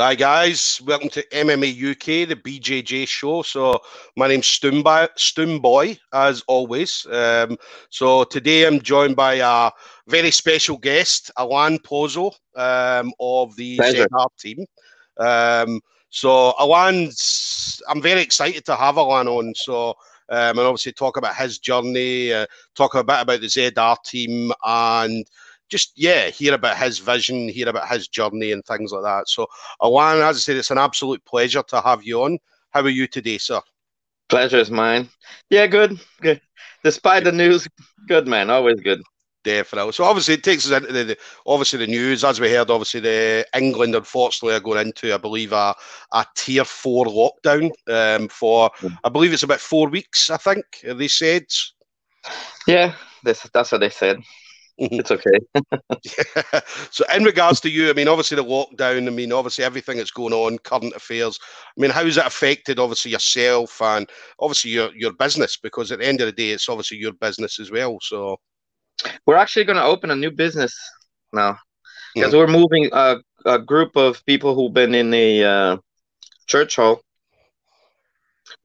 Hi guys, welcome to MMA UK, the BJJ show. So, my name's Stoomboy, Stoomboy as always. Um, so, today I'm joined by a very special guest, Alan Pozo um, of the ZR team. Um, so, Alan's, I'm very excited to have Alan on. So, um, and obviously talk about his journey, uh, talk a bit about the ZR team, and just yeah, hear about his vision, hear about his journey, and things like that. So, Alan, as I said, it's an absolute pleasure to have you on. How are you today, sir? Pleasure is mine. Yeah, good, good. Despite the news, good man, always good. Definitely. So obviously it takes us into the, the, obviously the news as we heard. Obviously the England unfortunately are going into I believe a, a tier four lockdown um, for. I believe it's about four weeks. I think they said. Yeah, that's that's what they said. It's okay. so, in regards to you, I mean, obviously the lockdown. I mean, obviously everything that's going on, current affairs. I mean, how has it affected obviously yourself and obviously your your business? Because at the end of the day, it's obviously your business as well. So, we're actually going to open a new business now because mm. we're moving a, a group of people who've been in a uh, church hall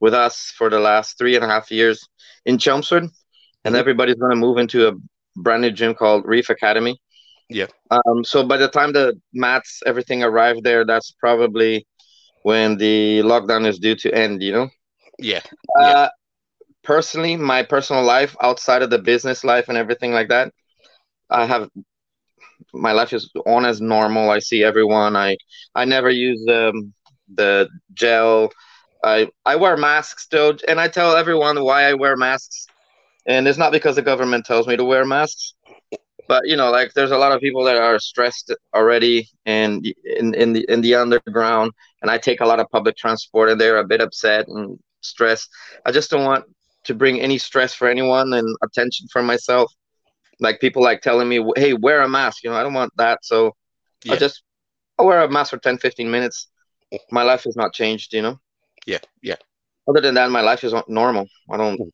with us for the last three and a half years in Chelmsford, and mm-hmm. everybody's going to move into a brand new gym called Reef Academy. Yeah. Um, so by the time the mats, everything arrived there, that's probably when the lockdown is due to end, you know? Yeah. Uh, yeah. Personally, my personal life outside of the business life and everything like that, I have my life is on as normal. I see everyone. I I never use um, the gel. I I wear masks still, and I tell everyone why I wear masks and it's not because the government tells me to wear masks but you know like there's a lot of people that are stressed already and in, in the in the underground and i take a lot of public transport and they're a bit upset and stressed. I just don't want to bring any stress for anyone and attention for myself. Like people like telling me hey wear a mask you know i don't want that. So yeah. i just i wear a mask for 10 15 minutes. My life has not changed you know? Yeah yeah. Other than that my life is normal. I don't mm.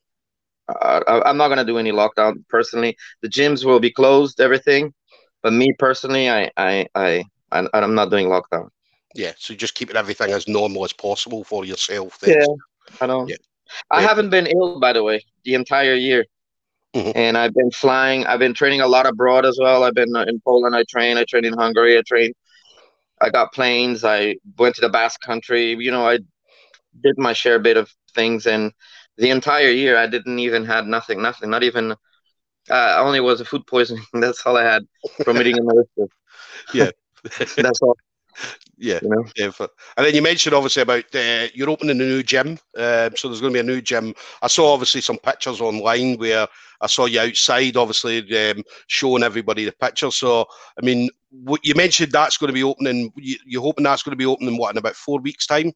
Uh, I'm not gonna do any lockdown personally. The gyms will be closed, everything, but me personally, I I I, I I'm not doing lockdown. Yeah, so just keeping everything as normal as possible for yourself. Then. Yeah, I know. Yeah. I yeah. haven't been ill, by the way, the entire year. Mm-hmm. And I've been flying. I've been training a lot abroad as well. I've been uh, in Poland. I train. I train in Hungary. I train. I got planes. I went to the Basque Country. You know, I did my share bit of things, and the entire year I didn't even had nothing, nothing, not even. Uh, only was a food poisoning. That's all I had from eating in the Yeah, that's all. Yeah, you know? yeah. And then you mentioned obviously about uh, you're opening a new gym. Uh, so there's going to be a new gym. I saw obviously some pictures online where I saw you outside, obviously um, showing everybody the pictures. So I mean, what you mentioned that's going to be opening. You, you're hoping that's going to be opening what in about four weeks' time?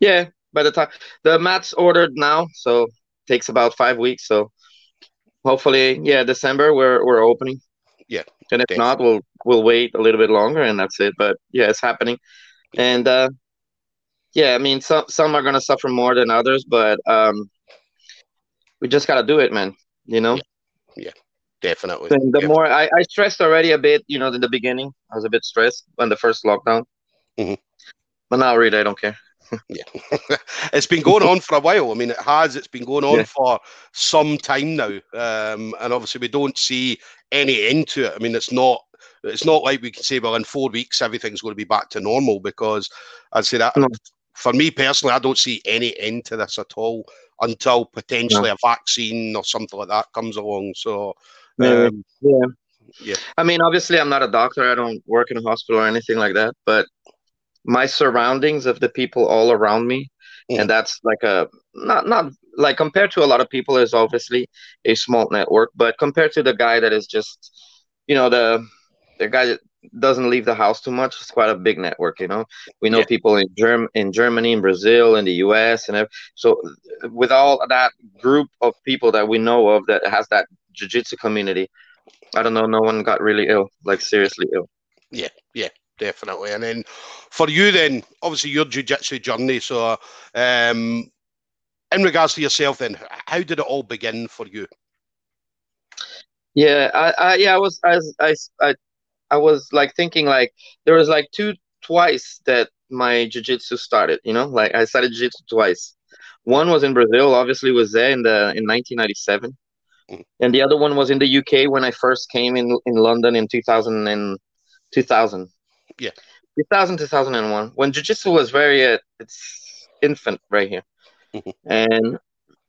Yeah, by the time the mats ordered now, so takes about five weeks. So hopefully, yeah, December we're we're opening. Yeah, and if not, we'll we'll wait a little bit longer, and that's it. But yeah, it's happening, and uh, yeah, I mean, some some are gonna suffer more than others, but um, we just gotta do it, man. You know. Yeah, yeah definitely. And the definitely. more I, I stressed already a bit, you know, in the beginning, I was a bit stressed when the first lockdown. Mm-hmm. But now, really, I don't care yeah, it's been going on for a while. I mean, it has. It's been going on yeah. for some time now, um, and obviously we don't see any end to it. I mean, it's not. It's not like we can say, well, in four weeks everything's going to be back to normal because I'd say that no. for me personally, I don't see any end to this at all until potentially no. a vaccine or something like that comes along. So, um, yeah. Yeah. I mean, obviously, I'm not a doctor. I don't work in a hospital or anything like that. But my surroundings of the people all around me mm. and that's like a not not like compared to a lot of people is obviously a small network but compared to the guy that is just you know the the guy that doesn't leave the house too much it's quite a big network you know we know yeah. people in germ in germany in brazil in the us and so with all that group of people that we know of that has that jiu-jitsu community i don't know no one got really ill like seriously ill yeah definitely. And then for you, then obviously your jiu-jitsu journey. So, um, in regards to yourself, then how did it all begin for you? Yeah, I, I yeah, I was, I, I, I, I was like thinking like there was like two twice that my jiu-jitsu started. You know, like I started jiu-jitsu twice. One was in Brazil, obviously was there in the in 1997, mm. and the other one was in the UK when I first came in in London in 2000 and 2000. Yeah, 2000 2001 when jiu-jitsu was very uh, it's infant right here, and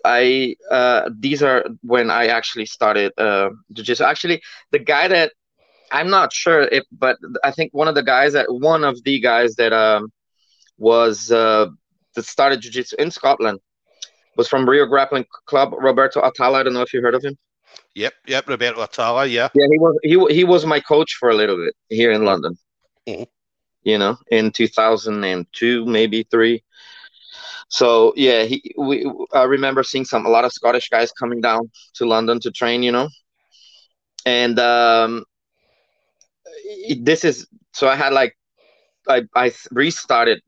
I uh, these are when I actually started uh, jiu-jitsu. Actually, the guy that I'm not sure if, but I think one of the guys that one of the guys that um was uh, that started jiu-jitsu in Scotland was from Rio Grappling Club. Roberto Atala. I don't know if you heard of him. Yep, yep, Roberto Atala. Yeah, yeah. He was he he was my coach for a little bit here in London. You know, in 2002, maybe three. So yeah, he we I remember seeing some a lot of Scottish guys coming down to London to train. You know, and um, this is so I had like I I restarted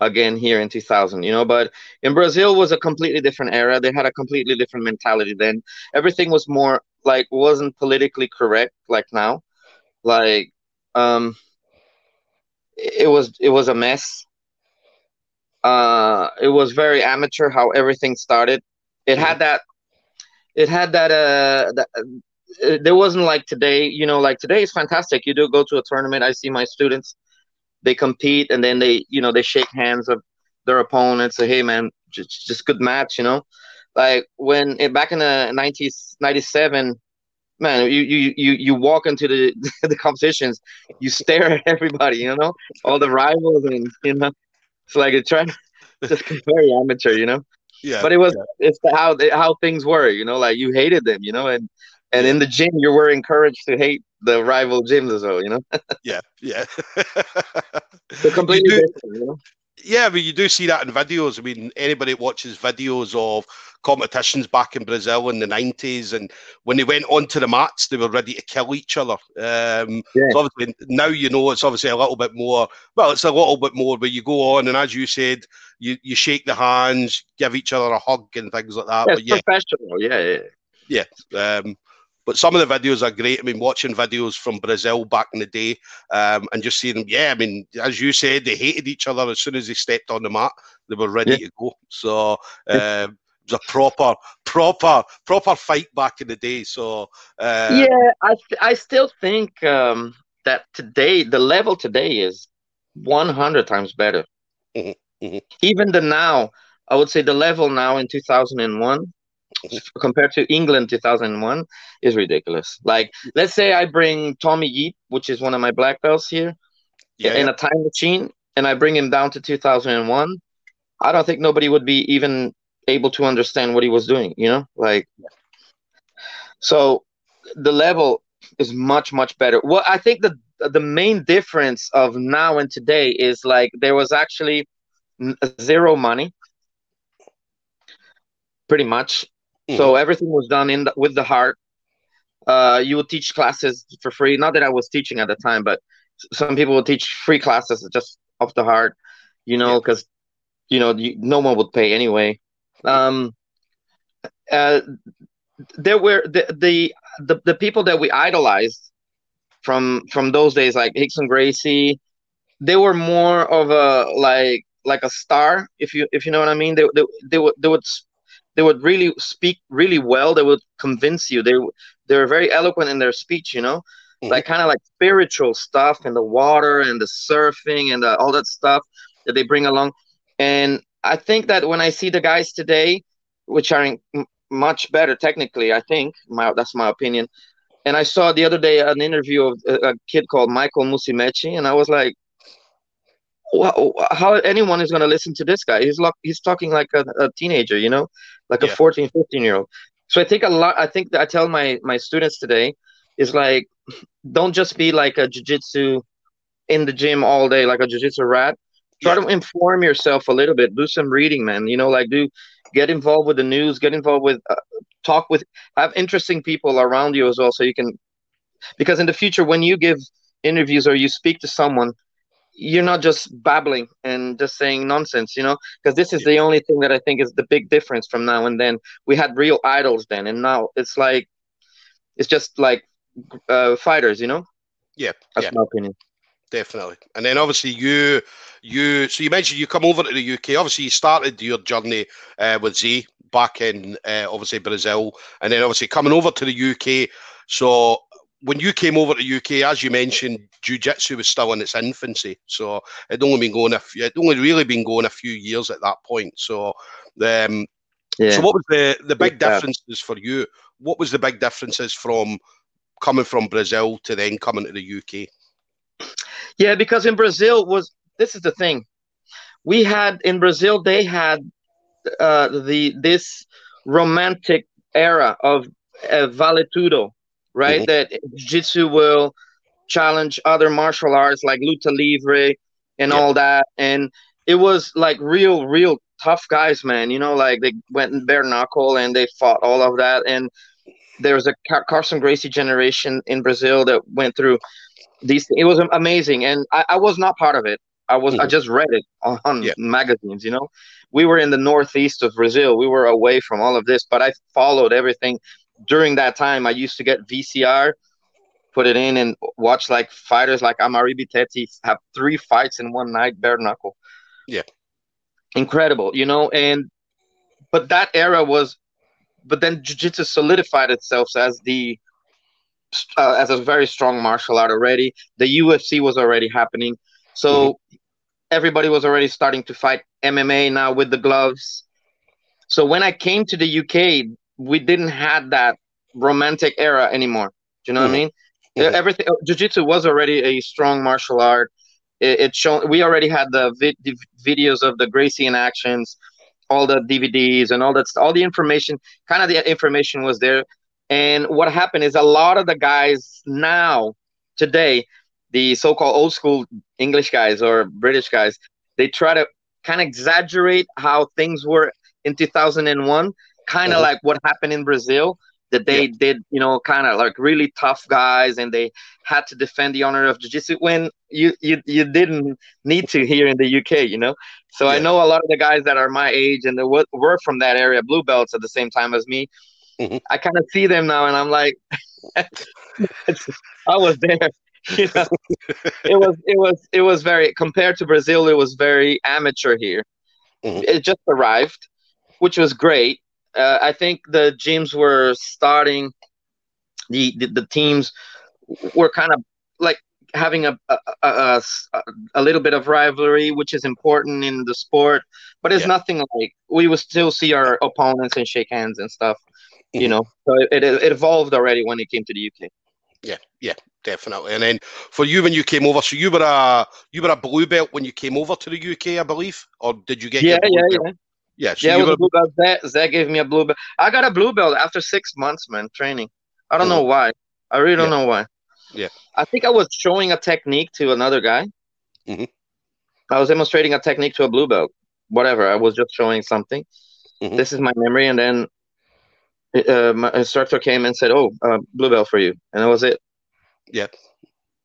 again here in 2000 you know but in brazil was a completely different era they had a completely different mentality then everything was more like wasn't politically correct like now like um it was it was a mess uh it was very amateur how everything started it had that it had that uh that, uh, there wasn't like today, you know, like today is fantastic. You do go to a tournament. I see my students, they compete and then they, you know, they shake hands of their opponents. Say, hey, man, just, just good match, you know. Like when it, back in the 90s, 97, man, you you you you walk into the the competitions, you stare at everybody, you know, all the rivals, and you know, it's like it's trying just very amateur, you know. Yeah. But it was yeah. it's how how things were, you know, like you hated them, you know, and and in the gym, you were encouraged to hate the rival gyms as well, you know? yeah, yeah. so completely do, different, you know? Yeah, I mean, you do see that in videos. I mean, anybody watches videos of competitions back in Brazil in the 90s, and when they went onto the mats, they were ready to kill each other. Um, yeah. so obviously, now you know it's obviously a little bit more, well, it's a little bit more but you go on, and as you said, you, you shake the hands, give each other a hug, and things like that. Yeah, but yeah, professional, yeah, yeah. Yeah. Um, but some of the videos are great. I mean, watching videos from Brazil back in the day um, and just seeing them, yeah, I mean, as you said, they hated each other as soon as they stepped on the mat. They were ready yeah. to go. So um, it was a proper, proper, proper fight back in the day. So uh, yeah, I I still think um, that today the level today is 100 times better. Mm-hmm, mm-hmm. Even the now, I would say the level now in 2001 compared to England 2001 is ridiculous. Like, let's say I bring Tommy Yeep, which is one of my black belts here, yeah, in yeah. a time machine, and I bring him down to 2001. I don't think nobody would be even able to understand what he was doing. You know, like, so the level is much much better. Well, I think the the main difference of now and today is like there was actually zero money pretty much Mm-hmm. So everything was done in the, with the heart. Uh, you would teach classes for free. Not that I was teaching at the time, but some people would teach free classes just off the heart, you know, because yeah. you know you, no one would pay anyway. Um, uh, there were the, the the the people that we idolized from from those days, like Rickson Gracie. They were more of a like like a star, if you if you know what I mean. They they they would they would they would really speak really well. They would convince you. They they were very eloquent in their speech. You know, mm-hmm. like kind of like spiritual stuff and the water and the surfing and the, all that stuff that they bring along. And I think that when I see the guys today, which are in, much better technically, I think my that's my opinion. And I saw the other day an interview of a, a kid called Michael Musumeci, and I was like, how anyone is going to listen to this guy he's like he's talking like a, a teenager you know like yeah. a 14 15 year old so i think a lot i think that i tell my my students today is like don't just be like a jiu-jitsu in the gym all day like a jiu-jitsu rat try yeah. to inform yourself a little bit do some reading man you know like do get involved with the news get involved with uh, talk with have interesting people around you as well so you can because in the future when you give interviews or you speak to someone you're not just babbling and just saying nonsense, you know, because this is the only thing that I think is the big difference from now and then. We had real idols then, and now it's like, it's just like uh, fighters, you know. Yeah, that's yeah. my opinion. definitely. And then obviously you you so you mentioned you come over to the UK. Obviously you started your journey uh, with Zé back in uh, obviously Brazil, and then obviously coming over to the UK. So when you came over to UK, as you mentioned, jiu-jitsu was still in its infancy. So it only been going a few, it only really been going a few years at that point. So um, yeah. so what was the the big yeah. differences for you? What was the big differences from coming from Brazil to then coming to the UK? Yeah, because in Brazil was this is the thing. We had in Brazil they had uh, the this romantic era of uh, vale tudo, right? Mm-hmm. That jiu-jitsu will challenge other martial arts like luta livre and yeah. all that, and it was like real, real tough guys, man. You know, like they went bare knuckle and they fought all of that, and there was a Car- Carlson Gracie generation in Brazil that went through these. It was amazing, and I, I was not part of it. I was mm-hmm. I just read it on yeah. magazines. You know, we were in the northeast of Brazil. We were away from all of this, but I followed everything during that time. I used to get VCR, put it in, and watch like fighters like Amaury Bitetti have three fights in one night, bare knuckle. Yeah, incredible. You know, and but that era was, but then jiu-jitsu solidified itself as the uh, as a very strong martial art already. The UFC was already happening, so mm-hmm. everybody was already starting to fight MMA now with the gloves. So when I came to the UK, we didn't have that romantic era anymore. Do you know mm-hmm. what I mm-hmm. mean? Mm-hmm. Everything jiu-jitsu was already a strong martial art. It, it shown we already had the, vi- the videos of the Gracie in actions, all the DVDs and all that all the information, kind of the information was there. And what happened is a lot of the guys now, today, the so-called old school English guys or British guys, they try to kind of exaggerate how things were in 2001, kind of mm-hmm. like what happened in Brazil. That they yeah. did, you know, kind of like really tough guys, and they had to defend the honor of jiu-jitsu when you you you didn't need to here in the UK, you know. So yeah. I know a lot of the guys that are my age and they were from that area, blue belts at the same time as me. Mm-hmm. I kind of see them now, and I'm like, I was there. You know, it was it was it was very compared to Brazil. It was very amateur here. Mm-hmm. It just arrived, which was great. Uh, I think the gyms were starting. The, the, the teams were kind of like having a a, a a, a little bit of rivalry, which is important in the sport. But it's yeah. nothing like we would still see our opponents and shake hands and stuff you mm-hmm. know so it, it, evolved already when it came to the uk yeah yeah definitely and then for you when you came over so you were a you were a blue belt when you came over to the uk i believe or did you get yeah yeah belt? yeah yeah, so yeah, was a blue belt. Zach, Zach gave me a blue belt. I got a blue belt after six months, man, training. I don't mm-hmm. know why. I really don't yeah. know why. Yeah. I think I was showing a technique to another guy. Mm-hmm. I was demonstrating a technique to a blue belt. Whatever. I was just showing something. Mm-hmm. This is my memory, and then uh, my instructor came and said, "Oh, uh, blue belt for you," and that was it. Yeah.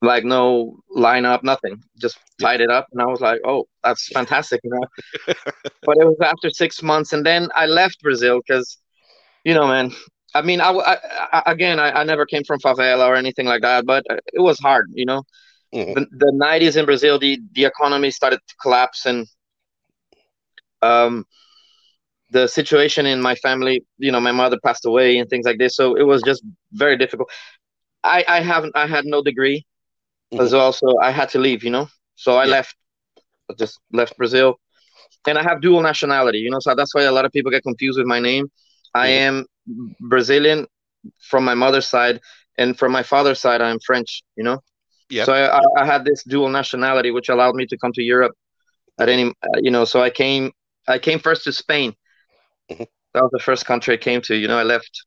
Like no lineup, nothing. Just tied it up, and I was like, "Oh, that's fantastic," you know. but it was after six months, and then I left Brazil because, you know, man. I mean, I, I, I again, I, I, never came from favela or anything like that, but it was hard, you know. Mm-hmm. The, the 90s in Brazil, the the economy started to collapse, and um, the situation in my family, you know, my mother passed away and things like this. So it was just very difficult. I, I haven't, I had no degree. As well. So I had to leave, you know, so I yeah. left, I just left Brazil and I have dual nationality, you know, so that's why a lot of people get confused with my name. Mm-hmm. I am Brazilian from my mother's side and from my father's side, I'm French, you know? Yeah. So I, I, had this dual nationality, which allowed me to come to Europe at any, you know, so I came, I came first to Spain Mm-hmm. That was the first country I came to. You know, I left.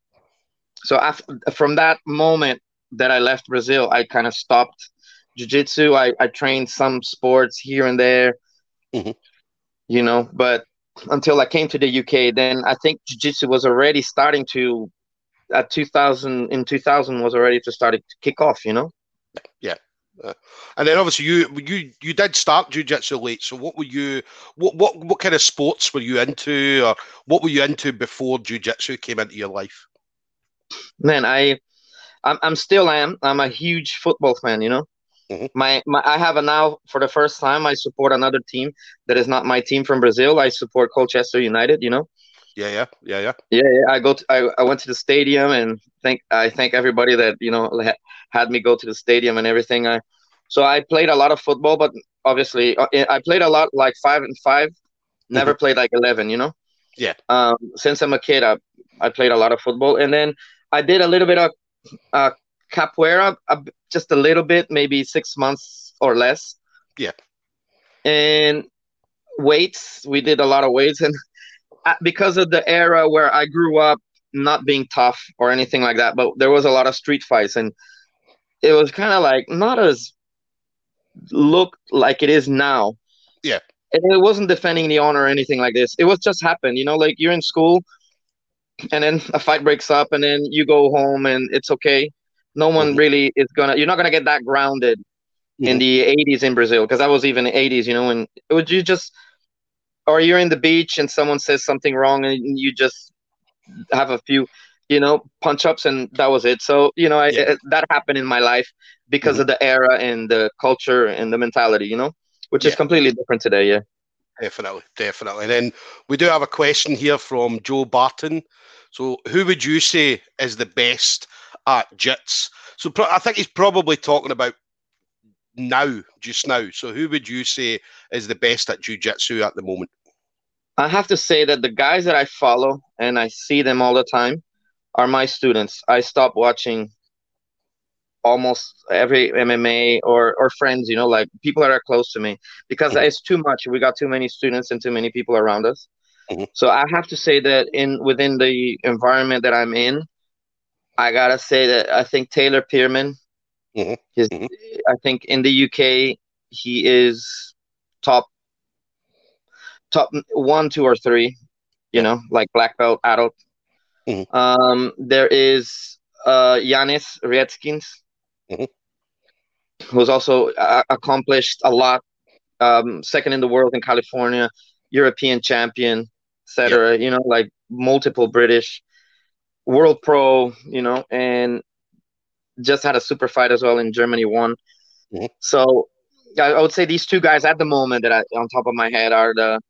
So after, from that moment that I left Brazil, I kind of stopped jiu-jitsu. I, I trained some sports here and there, mm-hmm. you know, but until I came to the UK, then I think jiu-jitsu was already starting to, at 2000, in 2000 was already to start to kick off, you know? Yeah. Uh, and then obviously you you you did start jiu-jitsu late so what were you what what what kind of sports were you into or what were you into before jiu-jitsu came into your life man i i'm, I'm still am i'm a huge football fan you know. My, my I have a now for the first time I support another team that is not my team from Brazil. I support Colchester United. You know. Yeah, yeah, yeah, yeah. Yeah, yeah. I go. To, I, I went to the stadium and thank I thank everybody that you know had me go to the stadium and everything. I so I played a lot of football, but obviously uh, I played a lot like five and five. Never mm-hmm. played like eleven. You know. Yeah. Um, since I'm a kid, I I played a lot of football, and then I did a little bit of uh, capoeira, uh, just a little bit, maybe six months or less. Yeah. And weights, we did a lot of weights, and uh, because of the era where I grew up, not being tough or anything like that, but there was a lot of street fights, and it was kind of like not as look like it is now. Yeah. And it wasn't defending the honor or anything like this. It was just happened, you know, like you're in school and then a fight breaks up and then you go home and it's okay no one mm-hmm. really is gonna you're not gonna get that grounded in the 80s in brazil because i was even 80s you know and would you just or you're in the beach and someone says something wrong and you just have a few you know punch ups and that was it so you know yeah. I, that happened in my life because mm-hmm. of the era and the culture and the mentality you know which yeah. is completely different today yeah definitely definitely and then we do have a question here from joe barton so, who would you say is the best at jits? So, pro- I think he's probably talking about now, just now. So, who would you say is the best at jiu-jitsu at the moment? I have to say that the guys that I follow and I see them all the time are my students. I stopped watching almost every MMA or or friends, you know, like people that are close to me because it's too much. We got too many students and too many people around us. Mm-hmm. So I have to say that in within the environment that I'm in, I gotta say that I think Taylor Pearman, mm-hmm. His, mm-hmm. I think in the UK he is top top one, two, or three. You know, like black belt adult. Mm-hmm. Um, there is uh, Yanis Rietskins, mm-hmm. who's also uh, accomplished a lot. Um, second in the world in California, European champion etc. Yep. You know, like multiple British world pro, you know, and just had a super fight as well in Germany won. Mm-hmm. So I, would say these two guys at the moment that I on top of my head are the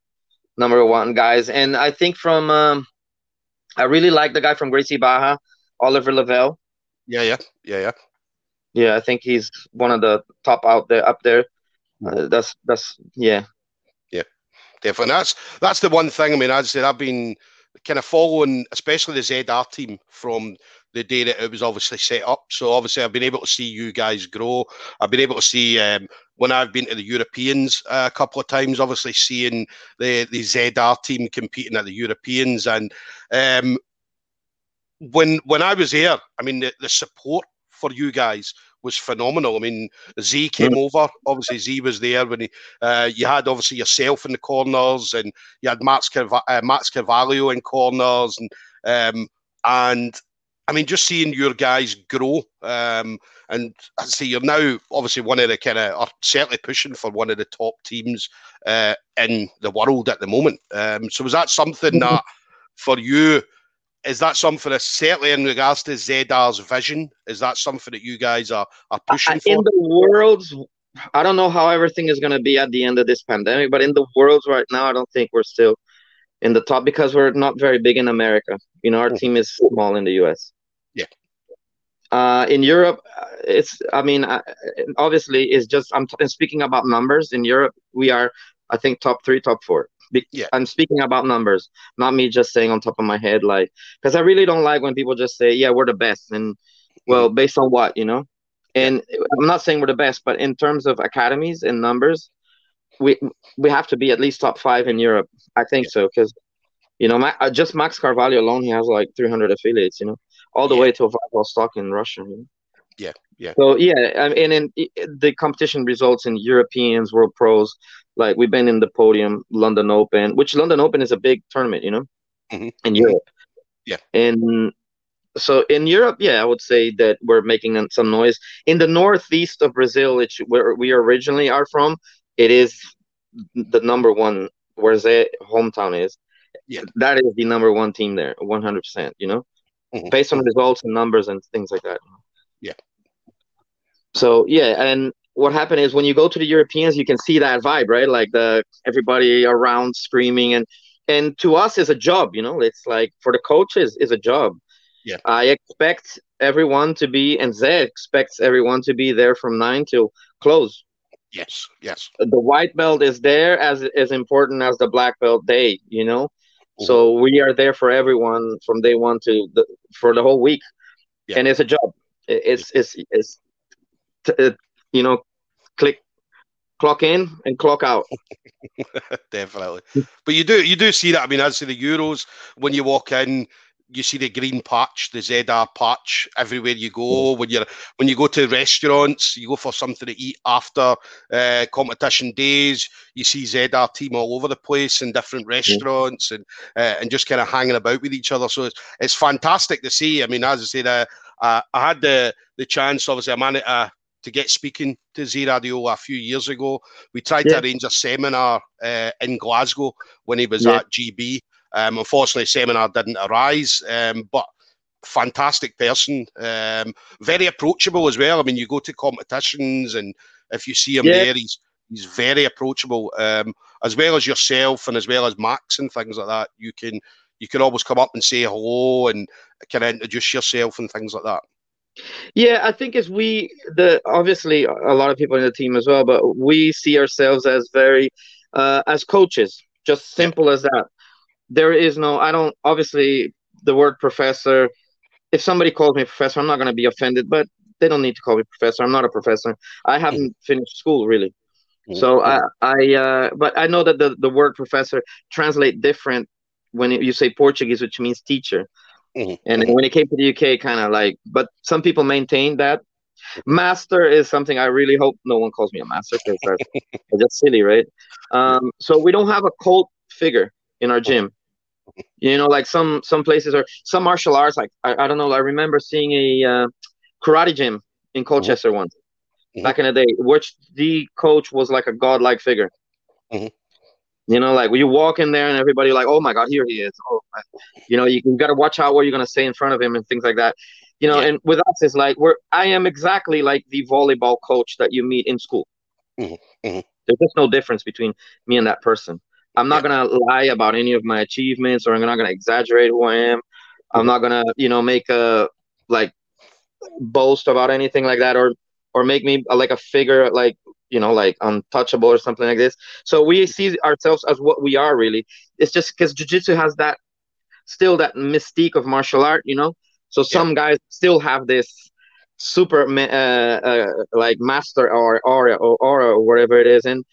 number one guys. And I think from um, I really like the guy from Gracie Barra, Oliver Lovell. Yeah, yeah, yeah, yeah. Yeah, I think he's one of the top out there up there. Uh, that's that's yeah. yeah definitely. That's that's the one thing. I mean, as I said, I've been kind of following, especially the ZR team from the day that it was obviously set up. So obviously, I've been able to see you guys grow. I've been able to see um, when I've been to the Europeans uh, a couple of times. Obviously, seeing the the ZR team competing at the Europeans, and um, when when I was there, I mean, the, the support for you guys was phenomenal. I mean, Zé came mm. over. Obviously, Zé was there when he. Uh, you had obviously yourself in the corners, and you had Max, Carv- uh, Max Carvalho in corners, and um, and I mean, just seeing your guys grow. Um, and I see you're now obviously one of the kind of are certainly pushing for one of the top teams uh, in the world at the moment. Um, so was that something that for you? Is that something that certainly in regards to ZR's vision? Is that something that you guys are, are pushing for? In the world, I don't know how everything is going to be at the end of this pandemic, but in the world right now, I don't think we're still in the top because we're not very big in America. You know, our mm. team is small in the US. Yeah. Uh, in Europe, uh, it's, I mean, obviously, it's just, I'm t- speaking about numbers. In Europe, we are, I think, top three, top four. Be- yeah. I'm speaking about numbers, not me just saying on top of my head, like, because I really don't like when people just say, yeah, we're the best. And, well, mm-hmm. based on what, you know? And I'm not saying we're the best, but in terms of academies and numbers, we we have to be at least top five in Europe. I think yeah. so, because, you know, my, uh, just Max Carvalho alone, he has like 300 affiliates, you know, all the yeah. way to a stock in Russia. You know? Yeah, yeah. So yeah, I mean, and in the competition results in Europeans, World Pros, like we've been in the podium, London Open, which London Open is a big tournament, you know, mm-hmm. in Europe. Yeah. And so in Europe, yeah, I would say that we're making some noise. In the northeast of Brazil, which where we originally are from, it is the number one where their hometown is. Yeah. That is the number one team there, 100%, you know, mm-hmm. based on results and numbers and things like that. Yeah. So, yeah. And what happened is when you go to the Europeans, you can see that vibe, right? Like the everybody around screaming and and to us is a job, you know. It's like for the coaches is a job. Yeah. I expect everyone to be and Zé expects everyone to be there from nine till close. Yes, yes. The white belt is there as as important as the black belt day, you know. Mm-hmm. So we are there for everyone from day one to the for the whole week, yeah. and it's a job. It's it's it's, it's you know, click, clock in and clock out. Definitely, but you do you do see that. I mean, as to the Euros, when you walk in, you see the green patch, the ZR patch everywhere you go. When you're when you go to restaurants, you go for something to eat after uh, competition days. You see ZR team all over the place in different restaurants and uh, and just kind of hanging about with each other. So it's, it's fantastic to see. I mean, as I said, uh, I had the the chance. Obviously, I managed uh, to get speaking to Z Radio a few years ago. We tried yeah. to arrange a seminar uh, in Glasgow when he was yeah. at GB. Um, unfortunately, seminar didn't arise, um, but fantastic person, um, very approachable as well. I mean, you go to competitions, and if you see him yeah. there, he's he's very approachable, um, as well as yourself and as well as Max and things like that. You can you can always come up and say hello and kind of introduce yourself and things like that. Yeah, I think as we the obviously a lot of people in the team as well, but we see ourselves as very uh, as coaches, just simple as that. There is no i don't obviously the word professor if somebody calls me professor i'm not going to be offended but they don't need to call me professor i'm not a professor. I haven't finished school really. So i i uh, but i know that the, the word professor translate different when you say portuguese which means teacher mm-hmm. and mm-hmm. when it came to the uk kind of like but some people maintain that master is something i really hope no one calls me a master because that's just silly right um, so we don't have a cult figure in our gym. You know, like some some places are some martial arts. Like I, I don't know. I remember seeing a uh, karate gym in Colchester mm-hmm. once mm-hmm. back in the day, which the coach was like a godlike figure. Mm-hmm. You know, like when you walk in there and everybody like, oh my god, here he is. Oh, you know, you, you got to watch out what you're gonna say in front of him and things like that. You know, yeah. and with us, it's like we're I am exactly like the volleyball coach that you meet in school. Mm-hmm. Mm-hmm. There's just no difference between me and that person. I'm not gonna lie about any of my achievements, or I'm not gonna exaggerate who I am. I'm not gonna, you know, make a like boast about anything like that, or or make me like a figure like you know like untouchable or something like this. So we see ourselves as what we are really. It's just because jujitsu has that still that mystique of martial art, you know. So some yeah. guys still have this super uh, uh, like master or aura or aura or whatever it is, and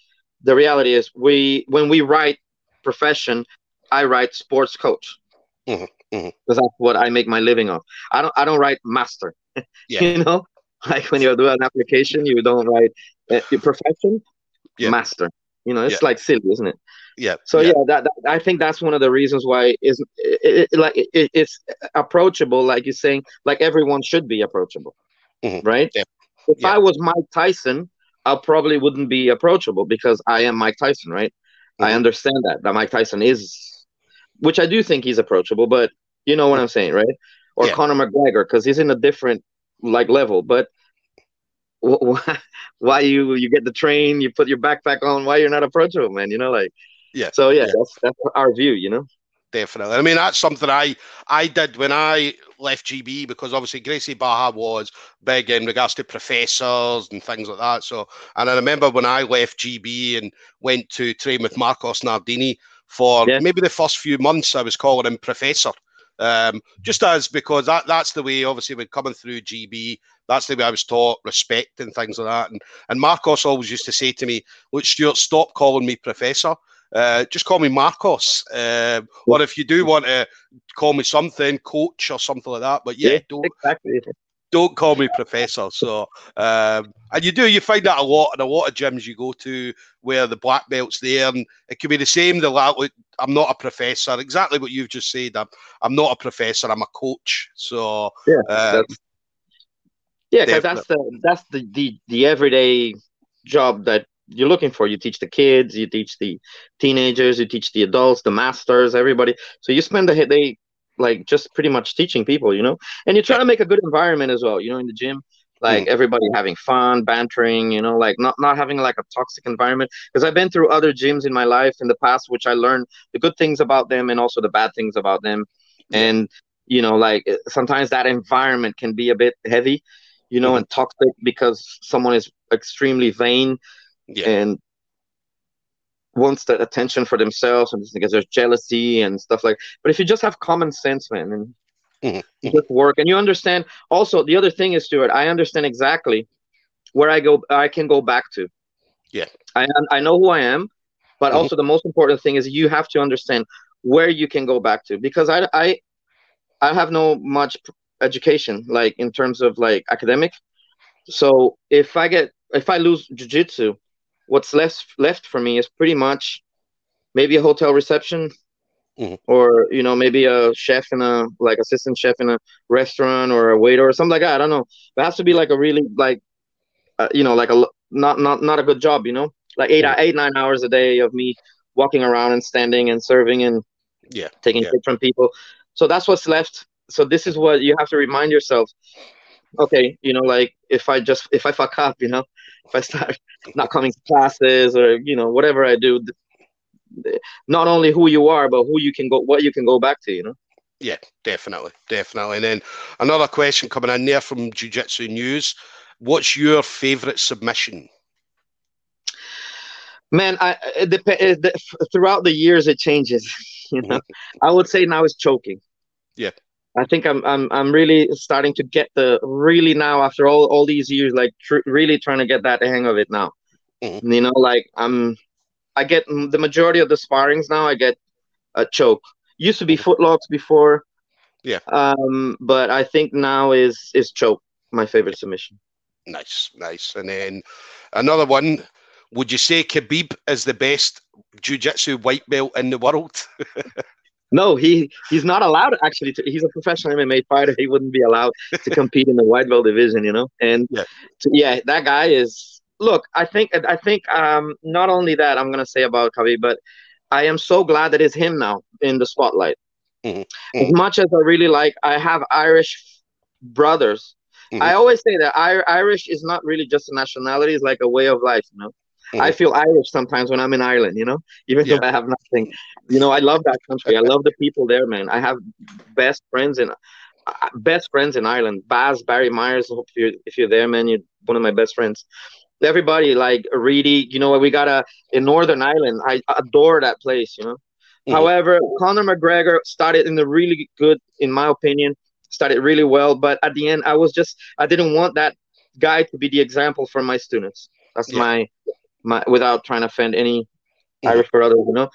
the reality is we when we write profession, I write sports coach because mm-hmm, mm-hmm. that's what I make my living of. I don't I don't write master. Yeah. you know, like when you do an application, you don't write your profession yeah. master. You know, it's yeah. like silly, isn't it? Yeah. So yeah, yeah that, that, I think that's one of the reasons why is it, it, like it, it's approachable, like you're saying, like everyone should be approachable, mm-hmm. right? Yeah. If I was Mike Tyson, I probably wouldn't be approachable because I am Mike Tyson, right? Mm-hmm. I understand that that Mike Tyson is, which I do think he's approachable, but you know what I'm saying, right? Or. Conor McGregor because he's in a different like level. But why, why you you get the train, you put your backpack on, why you're not approachable, man? You know, like yeah. So yeah, yeah. that's that's our view, you know definitely. I mean, that's something I I did when I left GB because obviously Gracie Barra was big in regards to professors and things like that. So, and I remember when I left GB and went to train with Marcos Nardini for yeah. maybe the first few months, I was calling him professor. Um, just as because that that's the way obviously we're coming through GB, that's the way I was taught respect and things like that. And and Marcos always used to say to me, "Look, Stuart, stop calling me professor." Uh, just call me Marcos. Uh, or if you do want to call me something, coach or something like that. But yeah, yeah don't exactly. don't call me professor. So um, and you do you find that a lot in a lot of gyms you go to where the black belts there, and it could be the same. The like, I'm not a professor. Exactly what you've just said. I'm I'm not a professor. I'm a coach. So yeah. Um, yeah, because that's the that's the, the the everyday job that you're looking for. You teach the kids, you teach the teenagers, you teach the adults, the masters, everybody. So you spend the day like just pretty much teaching people, you know, and you're trying to make a good environment as well, you know, in the gym. like mm. everybody having fun, bantering, you know, like not not having like a toxic environment. Because I've been through other gyms in my life in the past, which I learned the good things about them and also the bad things about them. And you know, like sometimes that environment can be a bit heavy, you know, and toxic because someone is extremely vain yeah. and wants that attention for themselves and because there's jealousy and stuff like but if you just have common sense man and mm-hmm. just work and you understand also the other thing is stuart i understand exactly where i go i can go back to yeah i i know who i am but mm-hmm. also the most important thing is you have to understand where you can go back to because i i i have no much education like in terms of like academic so if i get if i lose jiu-jitsu what's left left for me is pretty much maybe a hotel reception mm-hmm. or you know maybe a chef in a like assistant chef in a restaurant or a waiter or something like that. I don't know. It has to be like a really like uh, you know like a not not not a good job. You know, like eight yeah. eight nine hours a day of me walking around and standing and serving and yeah taking yeah. from people. So that's what's left. So this is what you have to remind yourself. Okay, you know, like if I just if I fuck up, you know, if I start not coming to classes or you know whatever I do, not only who you are, but who you can go, what you can go back to, you know. Yeah, definitely, definitely. And then another question coming in there from Jiu Jitsu News: What's your favorite submission? Man, I it dep- it, throughout the years it changes. You know, mm-hmm. I would say now it's choking. Yeah. I think I'm I'm I'm really starting to get the really now after all all these years like tr- really trying to get that hang of it now. Mm-hmm. You know, like I'm I get the majority of the sparrings now. I get a choke. Used to be mm-hmm. footlocks before. Yeah. Um, but I think now is is choke my favorite submission. Nice, nice. And then another one. Would you say Khabib is the best jiu-jitsu white belt in the world? no, he he's not allowed actually. To, he's a professional MMA fighter. He wouldn't be allowed to compete in the white belt division, you know. And yeah, to, yeah that guy is look, I think I think um, not only that I'm gonna say about Khabib, but I am so glad that it's him now in the spotlight. Mm-hmm. Mm-hmm. As much as I really like, I have Irish brothers. Mm-hmm. I always say that I- Irish is not really just a nationality; it's like a way of life. You know, I feel Irish sometimes when I'm in Ireland. You know, even yeah. though I have nothing. You know, I love that country. I love the people there, man. I have best friends in uh, best friends in Ireland. Baz Barry Myers. Hope you if you're there, man. You're one of my best friends everybody like Reedy, you know, we got a in Northern Ireland. I adore that place, you know. Mm-hmm. However, Conor McGregor started in the really good, in my opinion, started really well. But at the end, I was just I didn't want that guy to be the example for my students. That's yeah. my my without trying to offend any. Irish brothers, you know.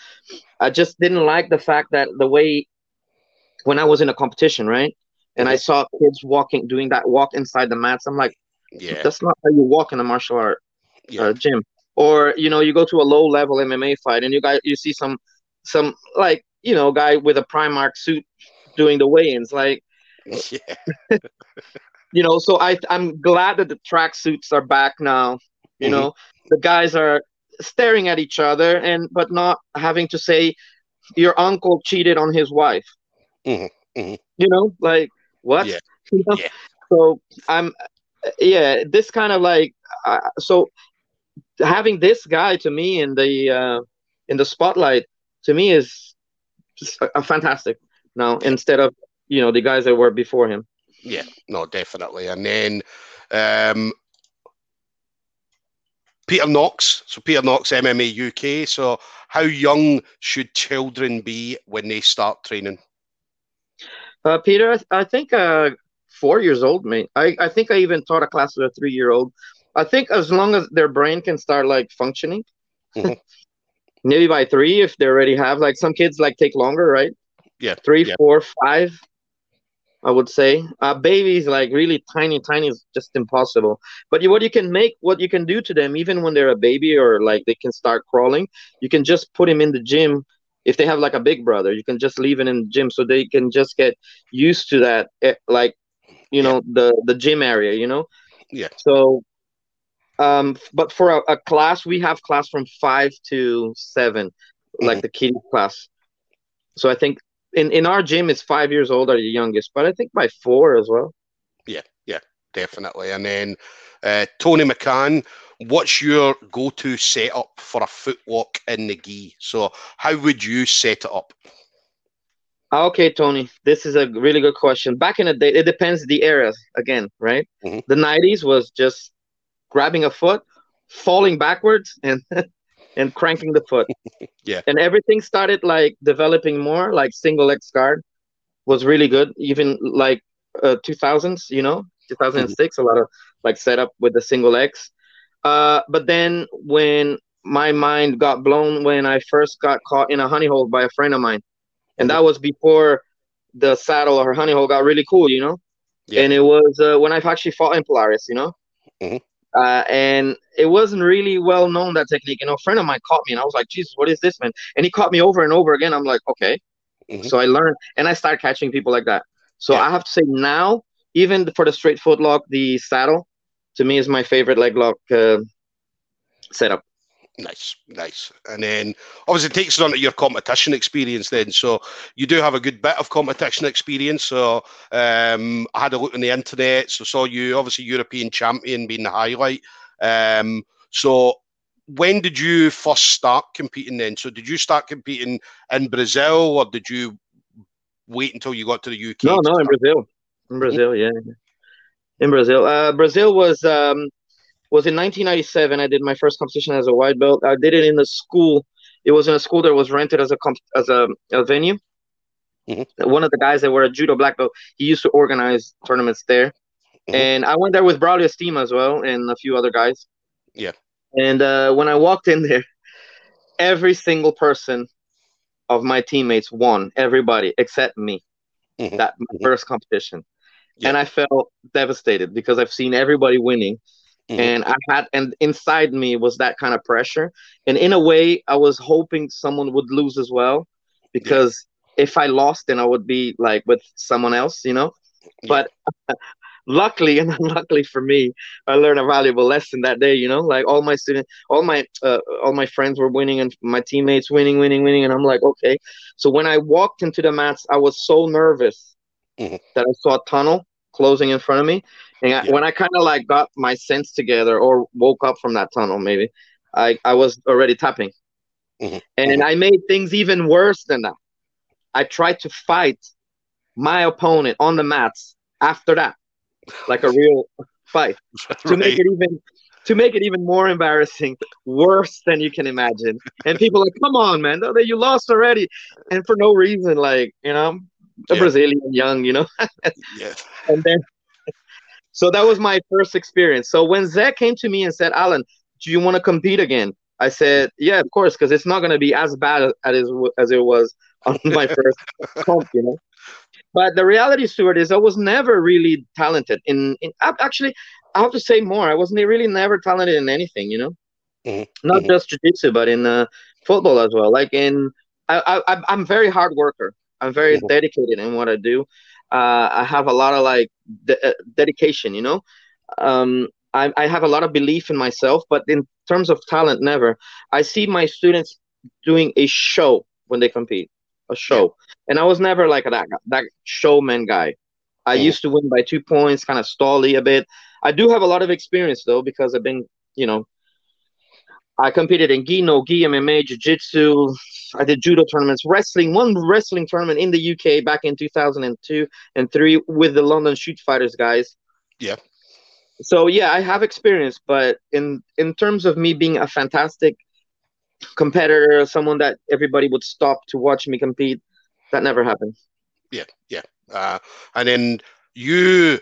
I just didn't like the fact that the way when I was in a competition, right? And I saw kids walking, doing that walk inside the mats. I'm like, yeah. That's not how you walk in a martial art yeah. uh, gym. Or you know, you go to a low level MMA fight and you got you see some some like you know guy with a Primark suit doing the weigh-ins. Like, yeah. you know, so I I'm glad that the track suits are back now. You mm-hmm. know, the guys are staring at each other and but not having to say your uncle cheated on his wife. Mm-hmm. Mm-hmm. You know, like what? Yeah. You know? yeah. So I'm yeah, this kind of like uh, so having this guy to me in the uh, in the spotlight to me is just a, a fantastic now instead of you know the guys that were before him. Yeah, no, definitely. And then um, Peter Knox. So Peter Knox, MMA UK. So how young should children be when they start training? Uh, Peter, I think uh, four years old, mate. I, I think I even taught a class with a three year old. I think as long as their brain can start like functioning, mm-hmm. maybe by three, if they already have like some kids like take longer, right? Yeah. Three, yeah. four, five, I would say. Uh, babies like really tiny, tiny is just impossible. But you, what you can make, what you can do to them, even when they're a baby or like they can start crawling, you can just put him in the gym if they have like a big brother you can just leave it in the gym so they can just get used to that eh, like you know the the gym area you know yeah so um but for a, a class we have class from five to 7 mm-hmm. like the kids class so i think in in our gym it's five years old are the youngest but i think by four as well yeah yeah definitely. And then uh, Tony McCann, what's your go-to setup for a foot lock in the gi? So how would you set it up? Okay, Tony, this is a really good question. Back in the day, it depends the era again, right? Mm-hmm. The 90s was just grabbing a foot, falling backwards, and and cranking the foot. yeah. And everything started like developing more, like single leg guard was really good. Even like uh, 2000s, you know, 2006, mm-hmm. a lot of like setup with the single legs. Uh, but then when my mind got blown when I first got caught in a honey hole by a friend of mine, and that was before the saddle or honey hole got really cool, you know. Yeah. And it was uh, when I've actually fought in Polaris, you know. Mm-hmm. Uh, and it wasn't really well known that technique. You know, a friend of mine caught me, and I was like, "Jesus, what is this, man?" And he caught me over and over again. I'm like, "Okay." Mm-hmm. So I learned, and I started catching people like that. So yeah. I have to say now, even for the straight foot lock, the saddle, to me is my favorite leg lock uh, setup. Nice, nice. And then obviously it takes us on to your competition experience then. So you do have a good bit of competition experience. So um, I had a look on the internet. So saw you obviously European champion being the highlight. Um, so when did you first start competing then? So did you start competing in Brazil or did you wait until you got to the UK? No, no, in Brazil. In Brazil, yeah. In Brazil. Uh, Brazil was um, was in 1997. I did my first competition as a white belt. I did it in the school. It was in a school that was rented as a comp- as a, a venue. Mm-hmm. One of the guys that were a judo black belt, he used to organize tournaments there. Mm-hmm. And I went there with Braulio Estima as well and a few other guys. Yeah. And uh, when I walked in there, every single person of my teammates won, everybody except me. Mm-hmm. That my mm-hmm. first competition. Yeah. And I felt devastated because I've seen everybody winning Mm-hmm. And I had, and inside me was that kind of pressure. And in a way, I was hoping someone would lose as well, because yeah. if I lost, then I would be like with someone else, you know. Yeah. But luckily and unluckily for me, I learned a valuable lesson that day. You know, like all my students, all my uh, all my friends were winning, and my teammates winning, winning, winning, and I'm like, okay. So when I walked into the mats, I was so nervous mm-hmm. that I saw a tunnel closing in front of me, and I, when I kind of like got my sense together or woke up from that tunnel, maybe I, I was already tapping. Mm-hmm. And mm-hmm. I made things even worse than that. I tried to fight my opponent on the mats after that, like a real fight, right. to make it even to make it even more embarrassing, worse than you can imagine. And people like, come on, man, you lost already, and for no reason, like you know, a yeah. Brazilian young, you know. yeah. And then so that was my first experience. So when Zach came to me and said, Alan, do you want to compete again? I said, yeah, of course, because it's not going to be as bad as, as it was on my first comp, you know. But the reality, Stuart, is I was never really talented in, in actually, I have to say more. I wasn't really never talented in anything, you know, mm-hmm. not mm-hmm. just jiu-jitsu, but in uh, football as well. Like in, I, I, I'm very hard worker. I'm very dedicated in what I do uh, I have a lot of like de- uh, dedication, you know. Um, I, I have a lot of belief in myself, but in terms of talent, never. I see my students doing a show when they compete, a show, and I was never like that that showman guy. I used to win by two points, kind of stally a bit. I do have a lot of experience though because I've been, you know, I competed in gi, no gi, MMA, jiu jitsu, I did judo tournaments, wrestling, one wrestling tournament in the UK back in 2002 and three with the London Shoot Fighters guys. Yeah. So yeah, I have experience, but in in terms of me being a fantastic competitor, someone that everybody would stop to watch me compete, that never happened. Yeah, yeah. Uh, and then you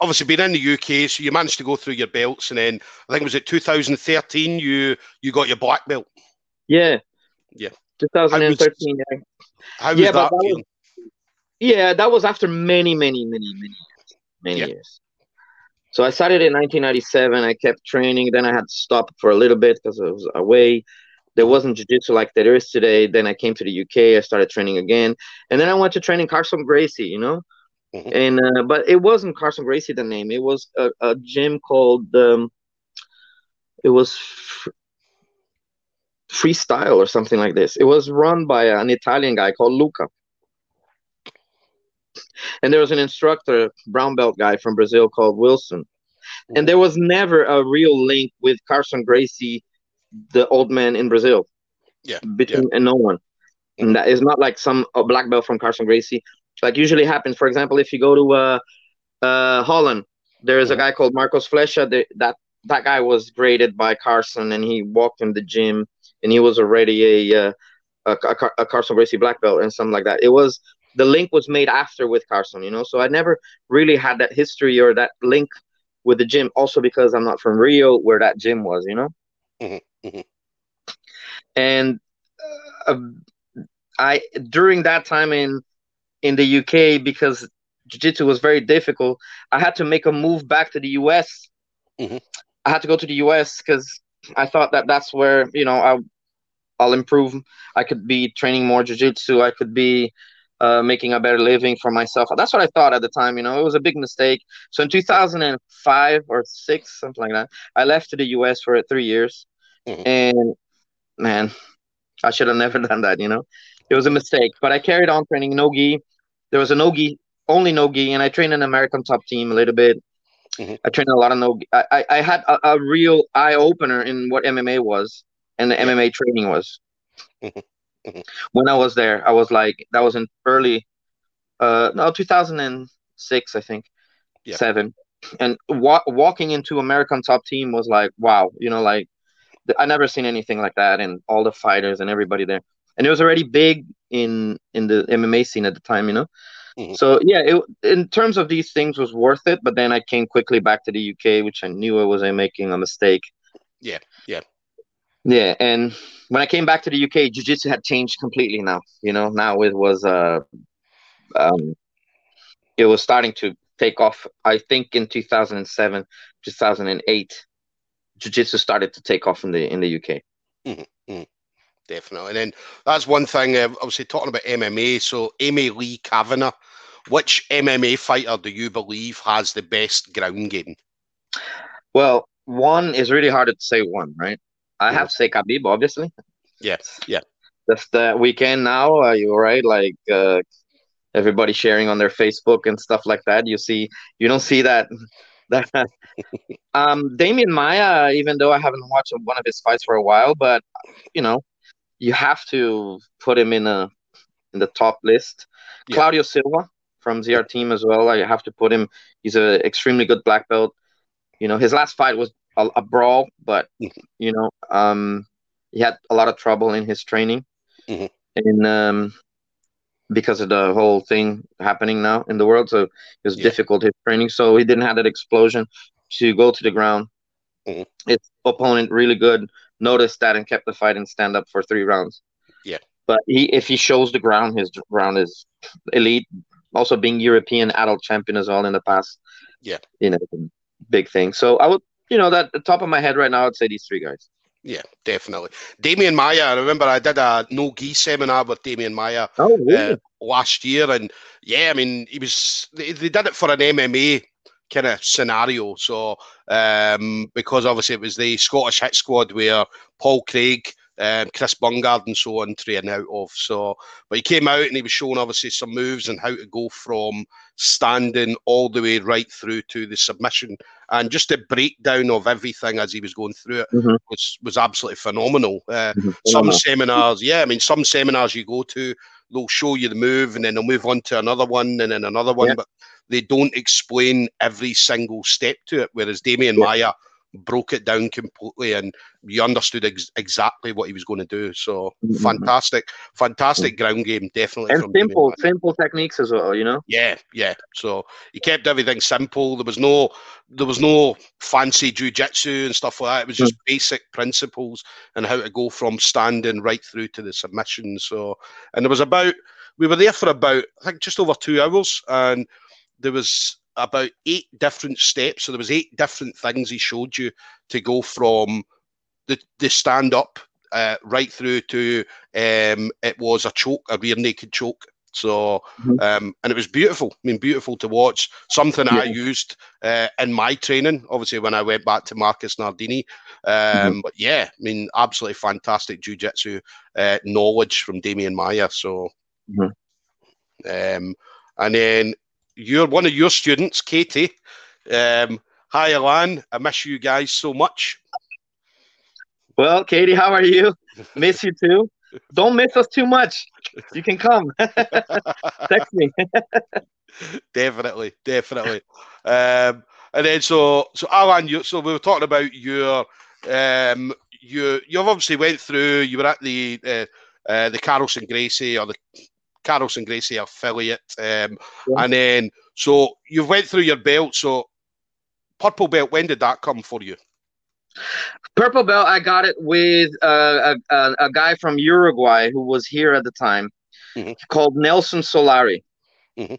obviously been in the UK, so you managed to go through your belts, and then I think it was it 2013 you you got your black belt. Yeah, yeah. 2013. How was, how was yeah, that, that was, yeah, that was after many, many, many, many years. Many yeah. years. So I started in 1997. I kept training. Then I had to stop for a little bit because I was away. There wasn't jiu-jitsu like there is today. Then I came to the UK. I started training again, and then I went to training Carlson Gracie. You know, mm-hmm. and uh, but it wasn't Carlson Gracie the name. It was a, a gym called um, it was freestyle or something like this. It was run by an Italian guy called Luca. And there was an instructor, brown belt guy from Brazil called Wilson. Mm-hmm. And there was never a real link with Carlson Gracie, the old man in Brazil. Yeah. Between yeah. and no one. And that is not like some a black belt from Carlson Gracie. Like usually happens. For example, if you go to uh, uh, Holland, there is a guy called Marcos Flecha. that that guy was graded by Carlson, and he walked in the gym, and he was already a uh, a, a, a Carlson Gracie black belt and something like that. It was the link was made after with Carlson, you know. So I never really had that history or that link with the gym. Also because I'm not from Rio, where that gym was, you know. Mm-hmm. Mm-hmm. And uh, I during that time in in the UK because jiu-jitsu was very difficult, I had to make a move back to the US. Mm-hmm. I had to go to the US because I thought that that's where you know I I'll improve. I could be training more jiu-jitsu. I could be uh, making a better living for myself. That's what I thought at the time. You know, it was a big mistake. So in 2005 or six, something like that, I left to the U.S. for three years, mm-hmm. and man, I should have never done that. You know, it was a mistake. But I carried on training no-gi. There was a no-gi, only no-gi, and I trained an American top team a little bit. Mm-hmm. I trained a lot of no. I I, I had a, a real eye opener in what MMA was and the. MMA training was. Mm-hmm. when I was there, I was like, that was in early, uh, no, 2006, I think, yeah. seven. And wa- walking into American top team was like, wow, you know, like I never seen anything like that, and all the fighters and everybody there, and it was already big in in the MMA scene at the time, you know. Mm-hmm. So yeah, it, in terms of these things, was worth it. But then I came quickly back to the UK, which I knew I was making a mistake. Yeah, yeah. Yeah, and when I came back to the UK, jiu-jitsu had changed completely now. You know, now it was uh um it was starting to take off. I think in 2007, 2008, jiu-jitsu started to take off in the in the UK. Mm-hmm, mm-hmm. Definitely. And then that's one thing, uh, obviously, talking about MMA. So, Amy Lee Kavanagh, which MMA fighter do you believe has the best ground game? Well, one is really hard to say one, right? I have to say Khabib, obviously. Yes, yeah. Just the weekend now, uh, you're right. Like uh, everybody sharing on their Facebook and stuff like that. You see, you don't see that. That um, Demian Maia, even though I haven't watched one of his fights for a while, but you know, you have to put him in a in the top list. Yeah. Claudio Silva from ZR Team as well. I have to put him. He's an extremely good black belt. You know, his last fight was a, a brawl, but mm-hmm. you know, um, he had a lot of trouble in his training, mm-hmm. and um, because of the whole thing happening now in the world, so it was yeah. difficult his training. So he didn't have that explosion to go to the ground. Mm-hmm. His opponent really good noticed that and kept the fight and stand up for three rounds. Yeah, but he if he shows the ground, his ground is elite. Also, being European adult champion as well in the past. Yeah, you know, big thing. So I would you know, that the top of my head right now, I'd say these three guys. Yeah, definitely. Demian Maia, I remember I did a no gi seminar with Demian Maia oh, really? uh, last year, and yeah, I mean, he was they, they did it for an MMA kind of scenario. So um, because obviously it was the Scottish hit squad where Paul Craig um, Chris Bungard and so on train out of. So, but he came out and he was showing obviously some moves and how to go from standing all the way right through to the submission, and just a breakdown of everything as he was going through it mm-hmm. was was absolutely phenomenal. Uh, mm-hmm. Some seminars, yeah, I mean, some seminars you go to, they'll show you the move and then they'll move on to another one and then another one, yeah. but they don't explain every single step to it. Whereas Demian yeah. Maia broke it down completely and you understood ex- exactly what he was going to do. So mm-hmm. fantastic, fantastic mm-hmm. ground game, definitely. And simple, simple techniques as well, you know. Yeah, yeah. So he kept everything simple. There was no, there was no fancy jujitsu and stuff like that. It was just mm-hmm. basic principles and how to go from standing right through to the submission. So, and there was about, we were there for about, I think, just over two hours, and there was about eight different steps. So there was eight different things he showed you to go from the, the stand up uh, right through to um, it was a choke, a rear naked choke. So, mm-hmm. um, and it was beautiful. I mean, beautiful to watch. Something yeah. I used uh, in my training, obviously, when I went back to Marcus Nardini. Um, mm-hmm. But yeah, I mean, absolutely fantastic jiu-jitsu uh, knowledge from Demian Maia. So, mm-hmm. um, and then your one of your students, Katie, um, Hi, Alan. I miss you guys so much. Well, Katie, how are you? Miss you too. Don't miss us too much. You can come. Text me. definitely, definitely. Um, and then so so Alan, you so we were talking about your um you you've obviously went through you were at the uh, uh, the Carlson Gracie or the Carlson Gracie affiliate, um, yeah. and then so you've went through your belt. So purple belt, when did that come for you? Purple belt, I got it with uh, a, a, guy from Uruguay who was here at the time, mm-hmm. called Nelson Solari. Mm-hmm.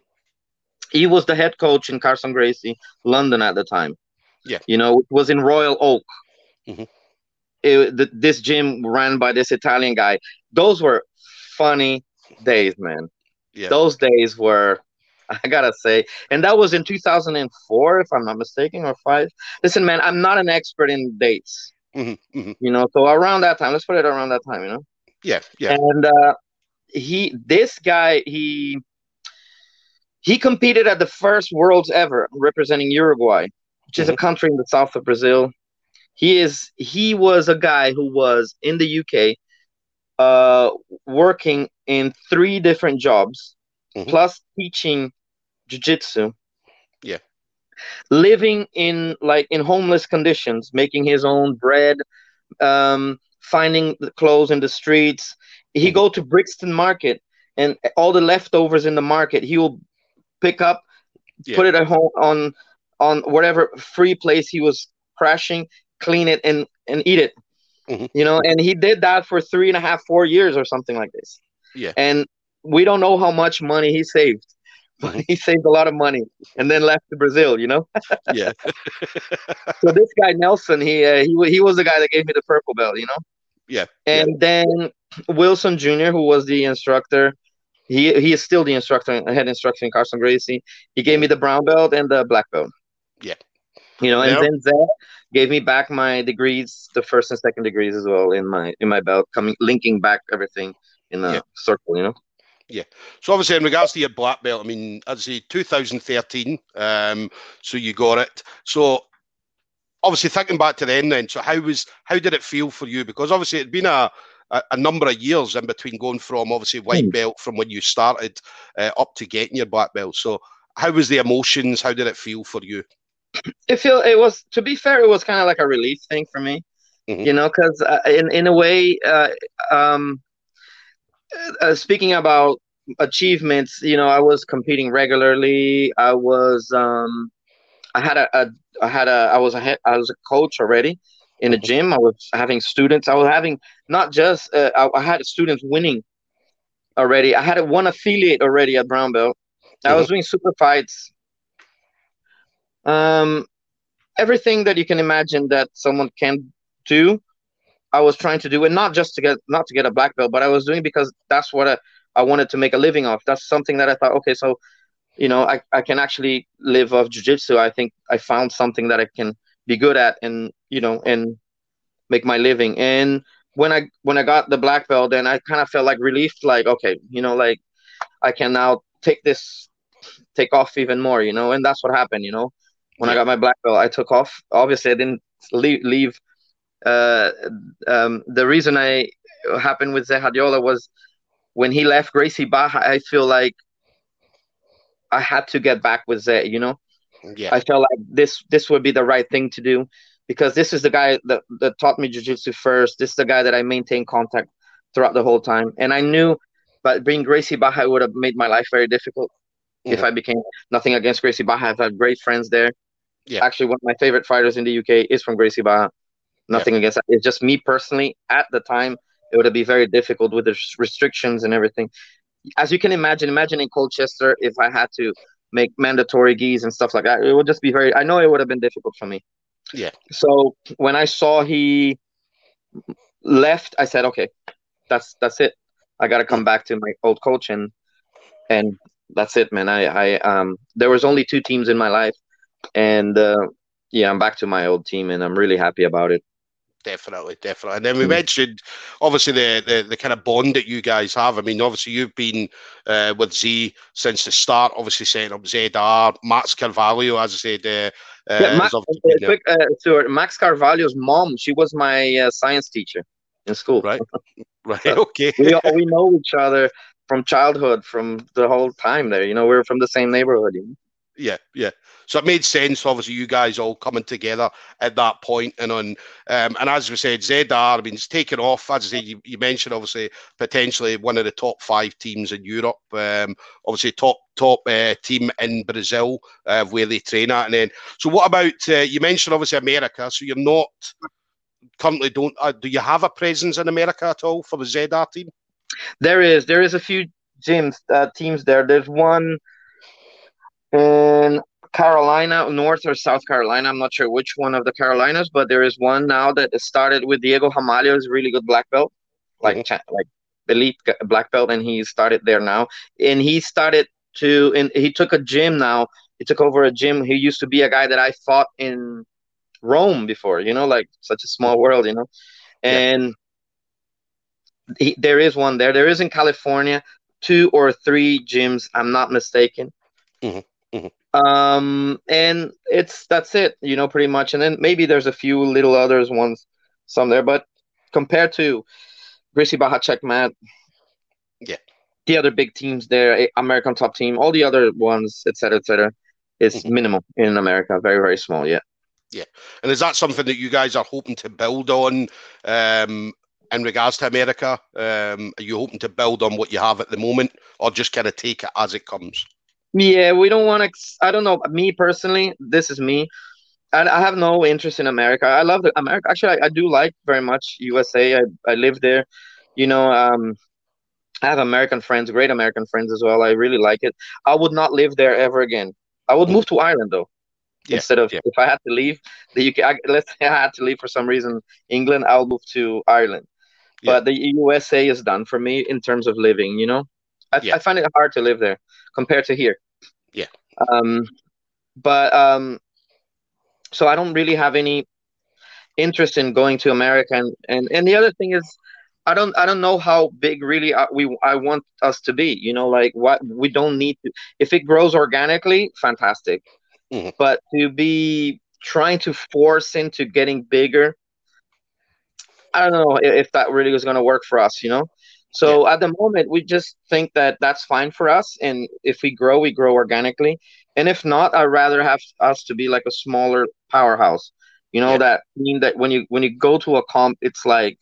He was the head coach in Carlson Gracie, London at the time. Yeah, you know, it was in Royal Oak. Mm-hmm. It, the, this gym ran by this Italian guy. Those were funny days, man. Yeah. Those days were I gotta say, and that was in 2004, if I'm not mistaken, or five. Listen, man, I'm not an expert in dates. Mm-hmm, mm-hmm. You know, so around that time, let's put it around that time. You know. Yeah, yeah. And uh, he, this guy, he he competed at the first Worlds ever, representing Uruguay, which is mm-hmm. a country in the south of Brazil. He is he was a guy who was in the UK, uh, working in three different jobs mm-hmm. plus teaching jiu-jitsu yeah living in like in homeless conditions making his own bread um finding the clothes in the streets he go to brixton market and all the leftovers in the market he will pick up yeah. put it at home on on whatever free place he was crashing clean it and and eat it mm-hmm. you know and he did that for three and a half four years or something like this yeah and we don't know how much money he saved, but he saved a lot of money and then left to Brazil. You know. yeah. so this guy Nelson, he uh, he he was the guy that gave me the purple belt. You know. Yeah. And yeah. then Wilson Jr., who was the instructor, he he is still the instructor, head instructor in Carlson Gracie. He gave me the brown belt and the black belt. Yeah. You know, and yep. then Zach gave me back my degrees, the first and second degrees as well in my in my belt, coming linking back everything in a circle. You know. Yeah. So obviously, in regards to your black belt, I mean, I'd say 2013. Um, so you got it. So obviously, thinking back to then, then, so how was how did it feel for you? Because obviously, it'd been a a, a number of years in between going from obviously white hmm. belt from when you started uh, up to getting your black belt. So how was the emotions? How did it feel for you? It feel it was to be fair, it was kind of like a relief thing for me. Mm-hmm. You know, because uh, in in a way, uh, um, uh, speaking about achievements, you know, I was competing regularly. I was, um, I had a, a I had a, I was a, head, I was a coach already in a gym. I was having students. I was having not just, uh, I, I, had students winning already. I had one affiliate already at brown belt. I was mm-hmm. doing super fights. Um, everything that you can imagine that someone can do. I was trying to do, and not just to get not to get a black belt, but I was doing because that's what I, I wanted to make a living off. That's something that I thought, okay, so you know, I, I can actually live off jujitsu. I think I found something that I can be good at and you know and make my living. And when I when I got the black belt, then I kind of felt like relief, like okay, you know, like I can now take this take off even more, you know, and that's what happened, you know. When I got my black belt, I took off. Obviously, I didn't leave, leave uh, um, the reason I happened with Zé was when he left Gracie Barra. I feel like I had to get back with Zé. You know, yeah. I felt like this this would be the right thing to do because this is the guy that, that taught me jiu-jitsu first. This is the guy that I maintained contact throughout the whole time, and I knew, but being Gracie Barra would have made my life very difficult mm-hmm. if I became nothing against Gracie Barra. I've had great friends there. Yeah. Actually, one of my favorite fighters in the UK is from Gracie Barra. Nothing yeah. against that. It's just me personally. At the time, it would be very difficult with the restrictions and everything. As you can imagine, imagine in Colchester if I had to make mandatory gis and stuff like that. It would just be very. I know it would have been difficult for me. Yeah. So when I saw he left, I said, okay, that's that's it. I got to come back to my old coach and and that's it, man. I I um there was only two teams in my life, and uh, yeah, I'm back to my old team, and I'm really happy about it. Definitely, definitely. And then we mm. mentioned obviously the, the, the kind of bond that you guys have. I mean, obviously you've been uh, with Zé since the start, obviously setting up ZR, Max Carvalho, as I said, uh, Uh, yeah, Max, obviously quick, uh, Max Carvalho's mom, she was my uh, science teacher in school. Right. Right. Okay. we we know each other from childhood, from the whole time there. You know, we are from the same neighborhood. You know? Yeah, yeah. So it made sense, obviously, you guys all coming together at that point, and on, um, and as we said, ZR, I mean, it's taken off. As I said, you, you mentioned obviously potentially one of the top five teams in Europe. Um, obviously, top top uh, team in Brazil uh, where they train at, and then. So, what about uh, you mentioned obviously America? So you're not currently don't uh, do you have a presence in America at all for the ZR team? There is there is a few gyms uh, teams there. There's one in Carolina, North or South Carolina. I'm not sure which one of the Carolinas, but there is one now that started with Diego Ramalho, is a really good black belt, like mm-hmm. like elite black belt, and he started there now. And he started to, and he took a gym now. He took over a gym. He used to be a guy that I fought in Rome before, you know, like such a small world, you know. And yeah. he, there is one there. There is in California two or three gyms. I'm not mistaken. Mm-hmm. Mm-hmm. Um, and it's that's it, you know, pretty much. And then maybe there's a few little others ones, some there, but compared to Gracie Barra, Checkmat, yeah, the other big teams there, American Top Team, all the other ones, etc., etc., is mm-hmm. minimal in America, very very small. Yeah. Yeah, and is that something that you guys are hoping to build on um, in regards to America? Um, are you hoping to build on what you have at the moment, or just kind of take it as it comes? Yeah, we don't want to. I don't know. Me personally, this is me. I, I have no interest in America. I love the America. Actually, I, I do like very much USA. I, I live there. You know, um, I have American friends, great American friends as well. I really like it. I would not live there ever again. I would move to Ireland though. Yeah, instead of yeah. if I had to leave the UK, I, let's say I had to leave for some reason England, I'll move to Ireland. Yeah. But the USA is done for me in terms of living. You know, I, I find it hard to live there compared to here. Yeah. Um, but um, so I don't really have any interest in going to America, and and, and the other thing is. I don't I don't know how big really uh, we I want us to be. You know, like what we don't need to. If it grows organically, fantastic. Mm-hmm. But to be trying to force into getting bigger, I don't know if that really is going to work for us, you know? So yeah. at the moment, we just think that that's fine for us. And if we grow, we grow organically. And if not, I'd rather have us to be like a smaller powerhouse. You know, yeah. that mean that when you when you go to a comp, it's like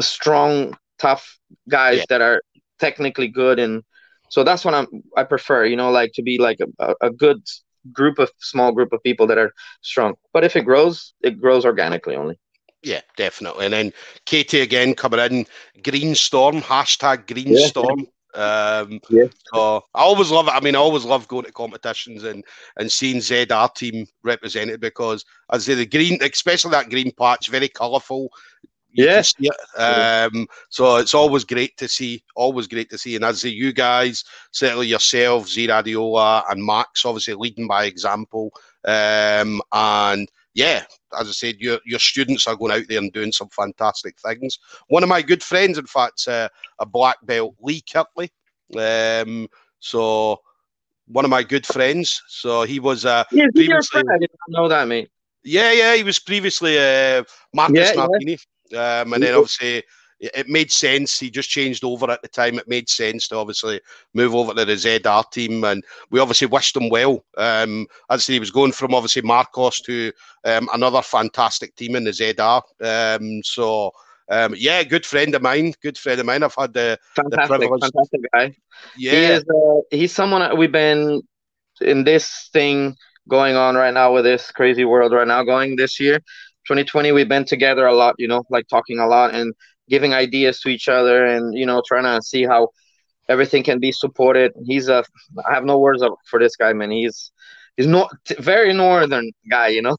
strong, tough guys yeah. that are technically good and so that's what I'm I prefer, you know, like to be like a, a good group of small group of people that are strong. But if it grows, it grows organically only. Yeah, definitely. And then Katie again coming in, Green Storm, hashtag Green yeah. Storm. Um, yeah. So I always love it. I mean, I always love going to competitions and and seeing ZR team represented because as the green, especially that green patch, very colourful. Yes. Yeah. Um, so it's always great to see, always great to see. And as you guys, certainly yourself, Zé Radiola and Max, obviously leading by example. Um, and yeah, as I said, your your students are going out there and doing some fantastic things. One of my good friends, in fact, uh, a black belt, Lee Kirtley. Um, so one of my good friends. So he was uh, yeah, friend. I didn't know that, mate. Yeah, yeah, he was previously uh, Marcus yeah, Martini. Yeah. Um, and then obviously it made sense. He just changed over at the time. It made sense to obviously move over to the ZR team, and we obviously wished him well. Um, as he was going from obviously Marcos to um, another fantastic team in the ZR. Um, so um, yeah, good friend of mine. Good friend of mine. I've had the fantastic, the fantastic guy. Yeah, he is, uh, he's someone we've been in this thing going on right now with this crazy world right now going this year 2020 we've been together a lot you know like talking a lot and giving ideas to each other and you know trying to see how everything can be supported. He's a i have no words for this guy man. He's he's not very northern guy you know?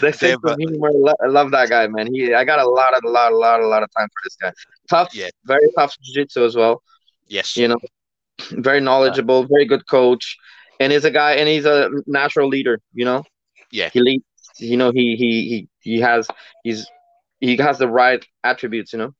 The sense of humor i love that guy man. He i got a lot of a lot a lot a lot of time for this guy. Tough yeah. very tough jiu-jitsu as well. Yes. You know very knowledgeable very good coach. And he's a guy and he's a natural leader you know? Yeah. He leads you know he he he he has he's he has the right attributes you know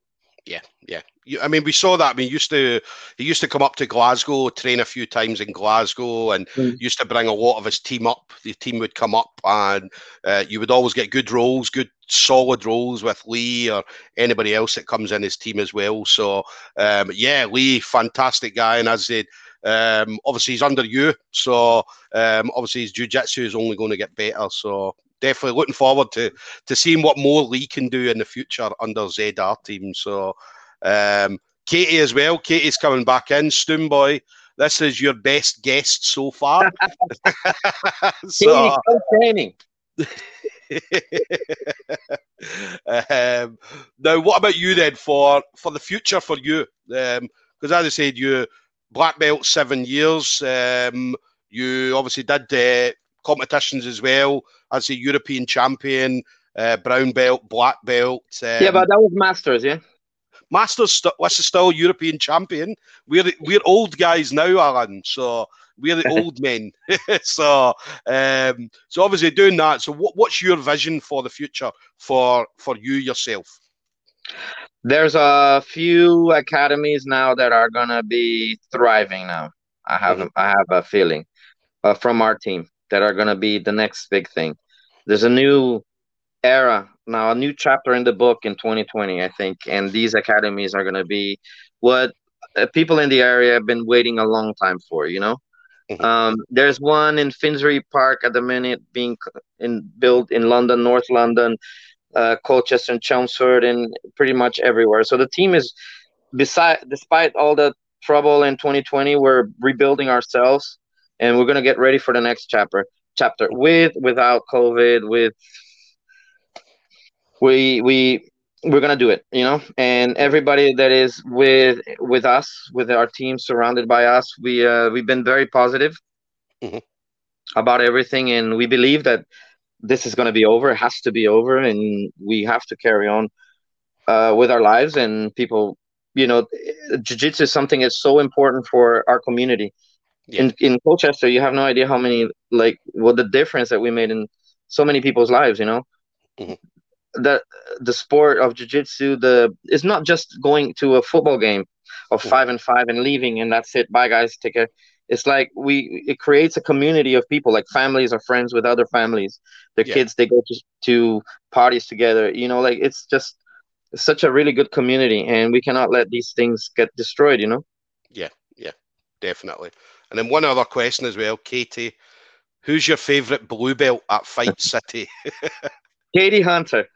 yeah yeah I mean, we saw that. I mean, he used to he used to come up to Glasgow, train a few times in Glasgow, and mm. used to bring a lot of his team up. The team would come up, and uh, you would always get good roles, good solid roles with Lee or anybody else that comes in his team as well. So, um, yeah, Lee, fantastic guy, and as I said, um, obviously he's under you, so um, obviously his jiu-jitsu is only going to get better. So definitely looking forward to to seeing what more Lee can do in the future under ZR team. So. Um, Katie as well. Katie's coming back in. Stoomboy, this is your best guest so far. so, training. um, now, what about you then for for the future for you? Because um, as I said, you black belt seven years. Um, you obviously did uh, competitions as well as a European champion, uh, brown belt, black belt. yeah, but that was masters, yeah. Masters, st- what's the still European champion? We're we're old guys now, Alan. So we're the old men. so um, so obviously doing that. So what, what's your vision for the future for for you yourself? There's a few academies now that are gonna be thriving now. I have mm-hmm. I have a feeling uh, from our team that are gonna be the next big thing. There's a new era now a new chapter in the book in 2020 i think and these academies are going to be what uh, people in the area have been waiting a long time for you know mm-hmm. um, there's one in finsbury park at the minute being in built in london north london uh, colchester and chelmsford and pretty much everywhere so the team is beside despite all the trouble in 2020 we're rebuilding ourselves and we're going to get ready for the next chapter chapter with without covid with we we we're gonna do it you know? And everybody that is with with us with our team surrounded by us we uh, we've been very positive mm-hmm. about everything. And we believe that this is going to be over it has to be over and we have to carry on uh, with our lives. And people you know jiu-jitsu is something that's so important for our community yeah. in in colchester you have no idea how many like what the difference that we made in so many people's lives you know? Mm-hmm. The the sport of jiu-jitsu the it's not just going to a football game of five and five and leaving and that's it bye guys take care. It's like we it creates a community of people like families are friends with other families. Their yeah. kids they go to, to parties together you know like it's just such a really good community and we cannot let these things get destroyed you know? Yeah yeah definitely and then one other question as well katie who's your favorite blue belt at fight city Katie Hunter.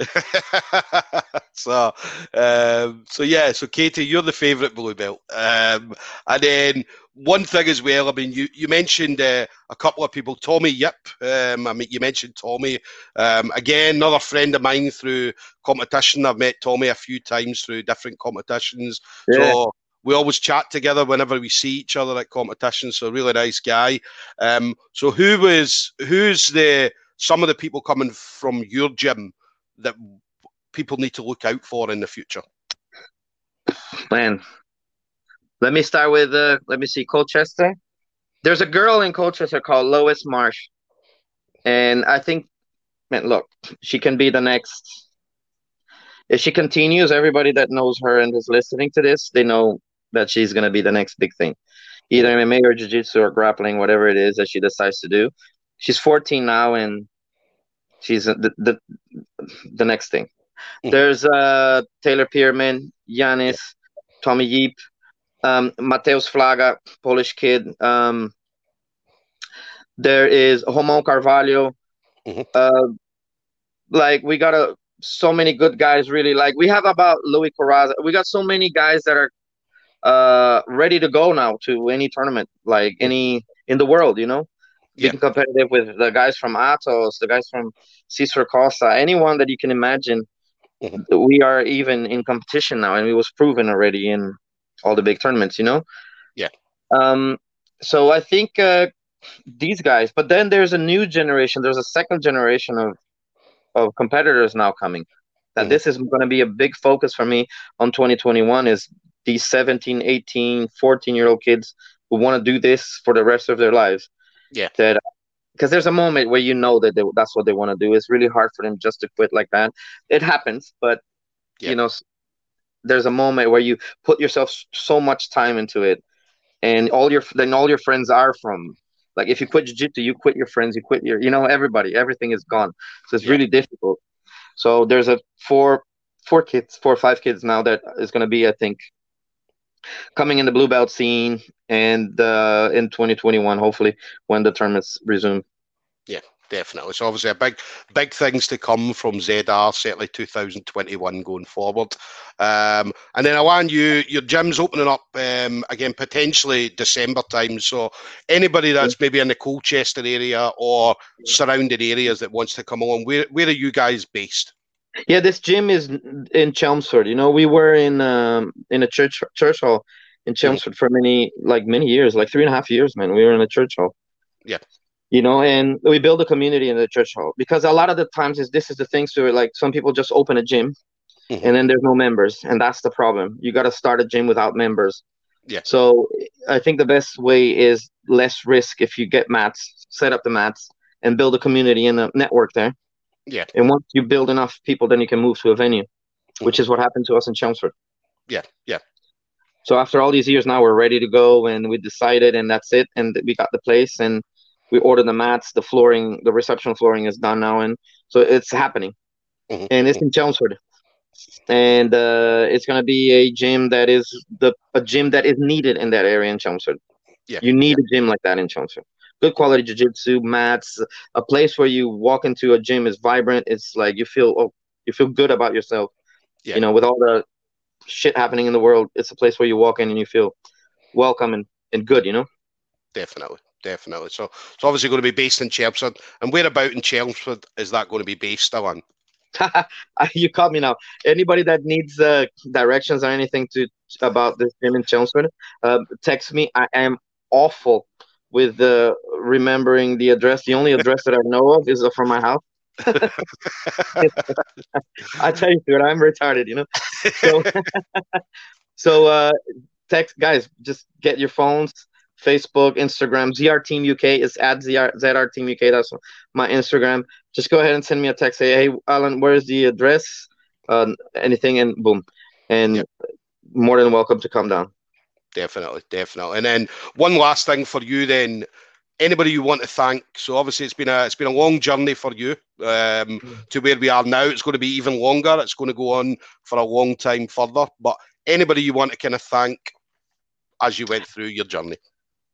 so, um, so yeah, so Katie, you're the favourite blue belt, um, and then one thing as well. I mean, you you mentioned uh, a couple of people, Tommy Yip. Um, I mean, you mentioned Tommy um, again, another friend of mine through competition. I've met Tommy a few times through different competitions. Yeah. So we always chat together whenever we see each other at competitions. So really nice guy. Um, so who was who's the some of the people coming from your gym that people need to look out for in the future? Man, let me start with uh, let me see Colchester. There's a girl in Colchester called Lois Marsh, and I think, man, look, she can be the next. If she continues, everybody that knows her and is listening to this, they know that she's gonna be the next big thing, either MMA or jiu-jitsu or grappling, whatever it is that she decides to do she's 14 now and she's the the, the next thing. Mm-hmm. There's uh, Taylor Pierman, Yanis, Tommy Yip, um, Mateus Flaga, Polish kid. Um, there is Romão Carvalho. Mm-hmm. Uh, like we got a so many good guys. Really, like we have about Louis Coraza. We got so many guys that are uh, ready to go now to any tournament, like any in the world. You know, yeah. being competitive with the guys from Atos, the guys from Cicero Costha, anyone that you can imagine. Mm-hmm. We are even in competition now, and it was proven already in all the big tournaments. You know. Yeah. Um. So I think uh, these guys, but then there's a new generation. There's a second generation of of competitors now coming. That mm-hmm. this is going to be a big focus for me on 2021 is these 17, 18, 14 year old kids who want to do this for the rest of their lives. Yeah. That because there's a moment where you know that they, that's what they want to do. It's really hard for them just to quit like that. It happens, but yeah. you know, there's a moment where you put yourself so much time into it, and all your then all your friends are from. Like if you quit jiu-jitsu, you quit your friends, you quit your, you know, everybody, everything is gone. So it's yeah. really difficult. So there's a four, four kids, four or five kids now that is going to be, I think, coming in the blue belt scene and uh, in 2021, hopefully, when the tournaments resume. Yeah, definitely. So obviously a big, big things to come from ZR, certainly 2021 going forward. Um, and then I want you, your gym's opening up um, again potentially December time. So anybody that's maybe in the Colchester area or surrounding areas that wants to come along, where where are you guys based? Yeah, this gym is in Chelmsford. You know, we were in um, in a church church hall in Chelmsford for many like many years, like three and a half years, man. We were in a church hall. Yeah. You know, and we build a community in the church hall because a lot of the times is this is the thing. So like some people just open a gym, mm-hmm. and then there's no members, and that's the problem. You got to start a gym without members. Yeah. So I think the best way is less risk if you get mats, set up the mats, and build a community and a network there. Yeah. And once you build enough people, then you can move to a venue, which is what happened to us in Chelmsford. Yeah, yeah. So after all these years, now we're ready to go, and we decided, and that's it, and we got the place, and we ordered the mats, the flooring, the reception flooring is done now, and so it's happening, mm-hmm. and it's in Chelmsford, and uh, it's gonna be a gym that is the a gym that is needed in that area in Chelmsford. Yeah, you need yeah. a gym like that in Chelmsford good quality jiu-jitsu mats a place where you walk into a gym is vibrant. It's like you feel oh you feel good about yourself. Yeah. you know with all the shit happening in the world it's a place where you walk in and you feel welcome and, and good you know? Definitely. Definitely. So it's obviously going to be based in chelmsford. And where about in chelmsford is that going to be based on you caught me now. Anybody that needs uh, directions or anything to about this gym in chelmsford uh, text me. I am awful with uh, remembering the address. The only address that I know of is from my house. I tell you, dude, I'm retarded, you know. So, so uh, text guys, just get your phones. Facebook, Instagram, ZR Team UK is at ZR, ZR Team UK. That's my Instagram. Just go ahead and send me a text. Say, hey, Alan, where's the address? Uh, anything, and boom, and yep. more than welcome to come down definitely, definitely. And then one last thing for you, then anybody you want to thank. So obviously it's been a it's been a long journey for you um, mm. to where we are now. It's going to be even longer. It's going to go on for a long time further. But anybody you want to kind of thank as you went through your journey.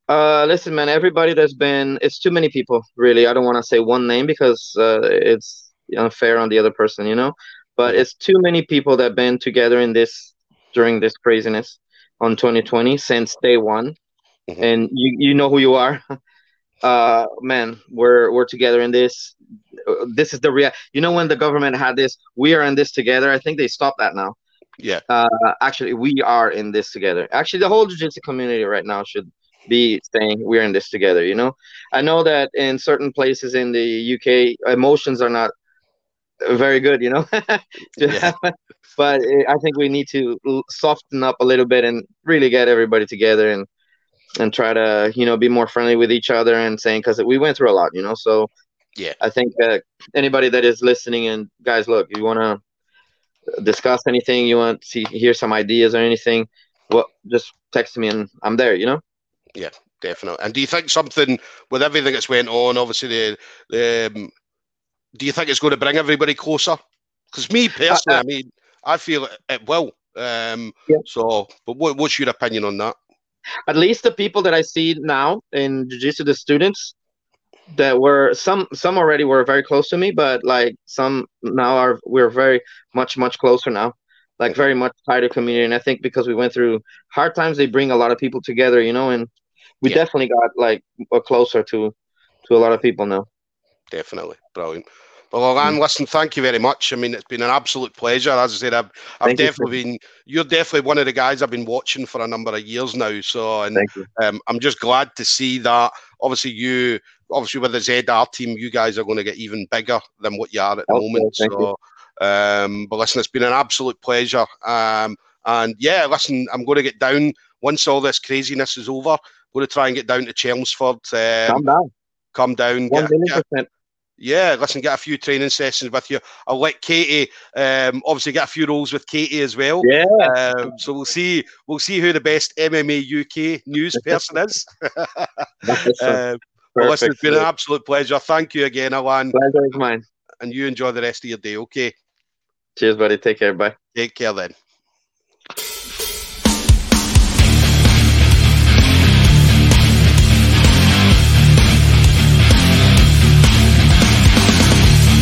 Uh, listen, man. Everybody that's been it's too many people. Really, I don't want to say one name because uh, it's unfair on the other person, you know. But mm. it's too many people that been together in this during this craziness on 2020 since day one, mm-hmm. and you you know who you are. Uh, man, we're we're together in this. This is the real. You know when the government had this, we are in this together. I think they stopped that now. Yeah. Uh, actually, we are in this together. Actually, the whole jiu-jitsu community right now should be saying we're in this together. You know, I know that in certain places in the UK, emotions are not very good. You know, yeah but I think we need to soften up a little bit and really get everybody together and and try to you know be more friendly with each other and saying because we went through a lot, you know. So yeah, I think that anybody that is listening and guys, look, you want to discuss anything, you want to see hear some ideas or anything, well, just text me and I'm there, you know. Yeah, definitely. And do you think something with everything that's went on, obviously the the um, do you think it's going to bring everybody closer? Because me personally, uh, uh, I mean, I feel it, it will. Um, yeah. So, but what, what's your opinion on that? At least the people that I see now in jiu-jitsu, the students that were some some already were very close to me, but like some now are we're very much much closer now, like very much tighter community. And I think because we went through hard times, they bring a lot of people together, you know, and we yeah. definitely got like closer to to a lot of people now. Definitely, brilliant. Well, Alan, mm. listen, thank you very much. I mean, it's been an absolute pleasure. As I said, I've, I've definitely you. been, you're definitely one of the guys I've been watching for a number of years now. So, and um, I'm just glad to see that. Obviously, you, obviously, with the ZR team, you guys are going to get even bigger than what you are at the okay, moment. So, um, but listen, it's been an absolute pleasure. Um, and yeah, listen, I'm going to get down once all this craziness is over. I'm going to try and get down to Chelmsford. Um, come down. Come down. One get, million percent Yeah, listen, get a few training sessions with you. I'll let Katie um, obviously get a few roles with Katie as well. Yeah. Um, so we'll see we'll see who the best MMA UK news person is. um, well, listen, it's been an absolute pleasure. Thank you again, Alan. Pleasure is mine. And you enjoy the rest of your day, okay? Cheers, buddy. Take care. Bye. Take care then.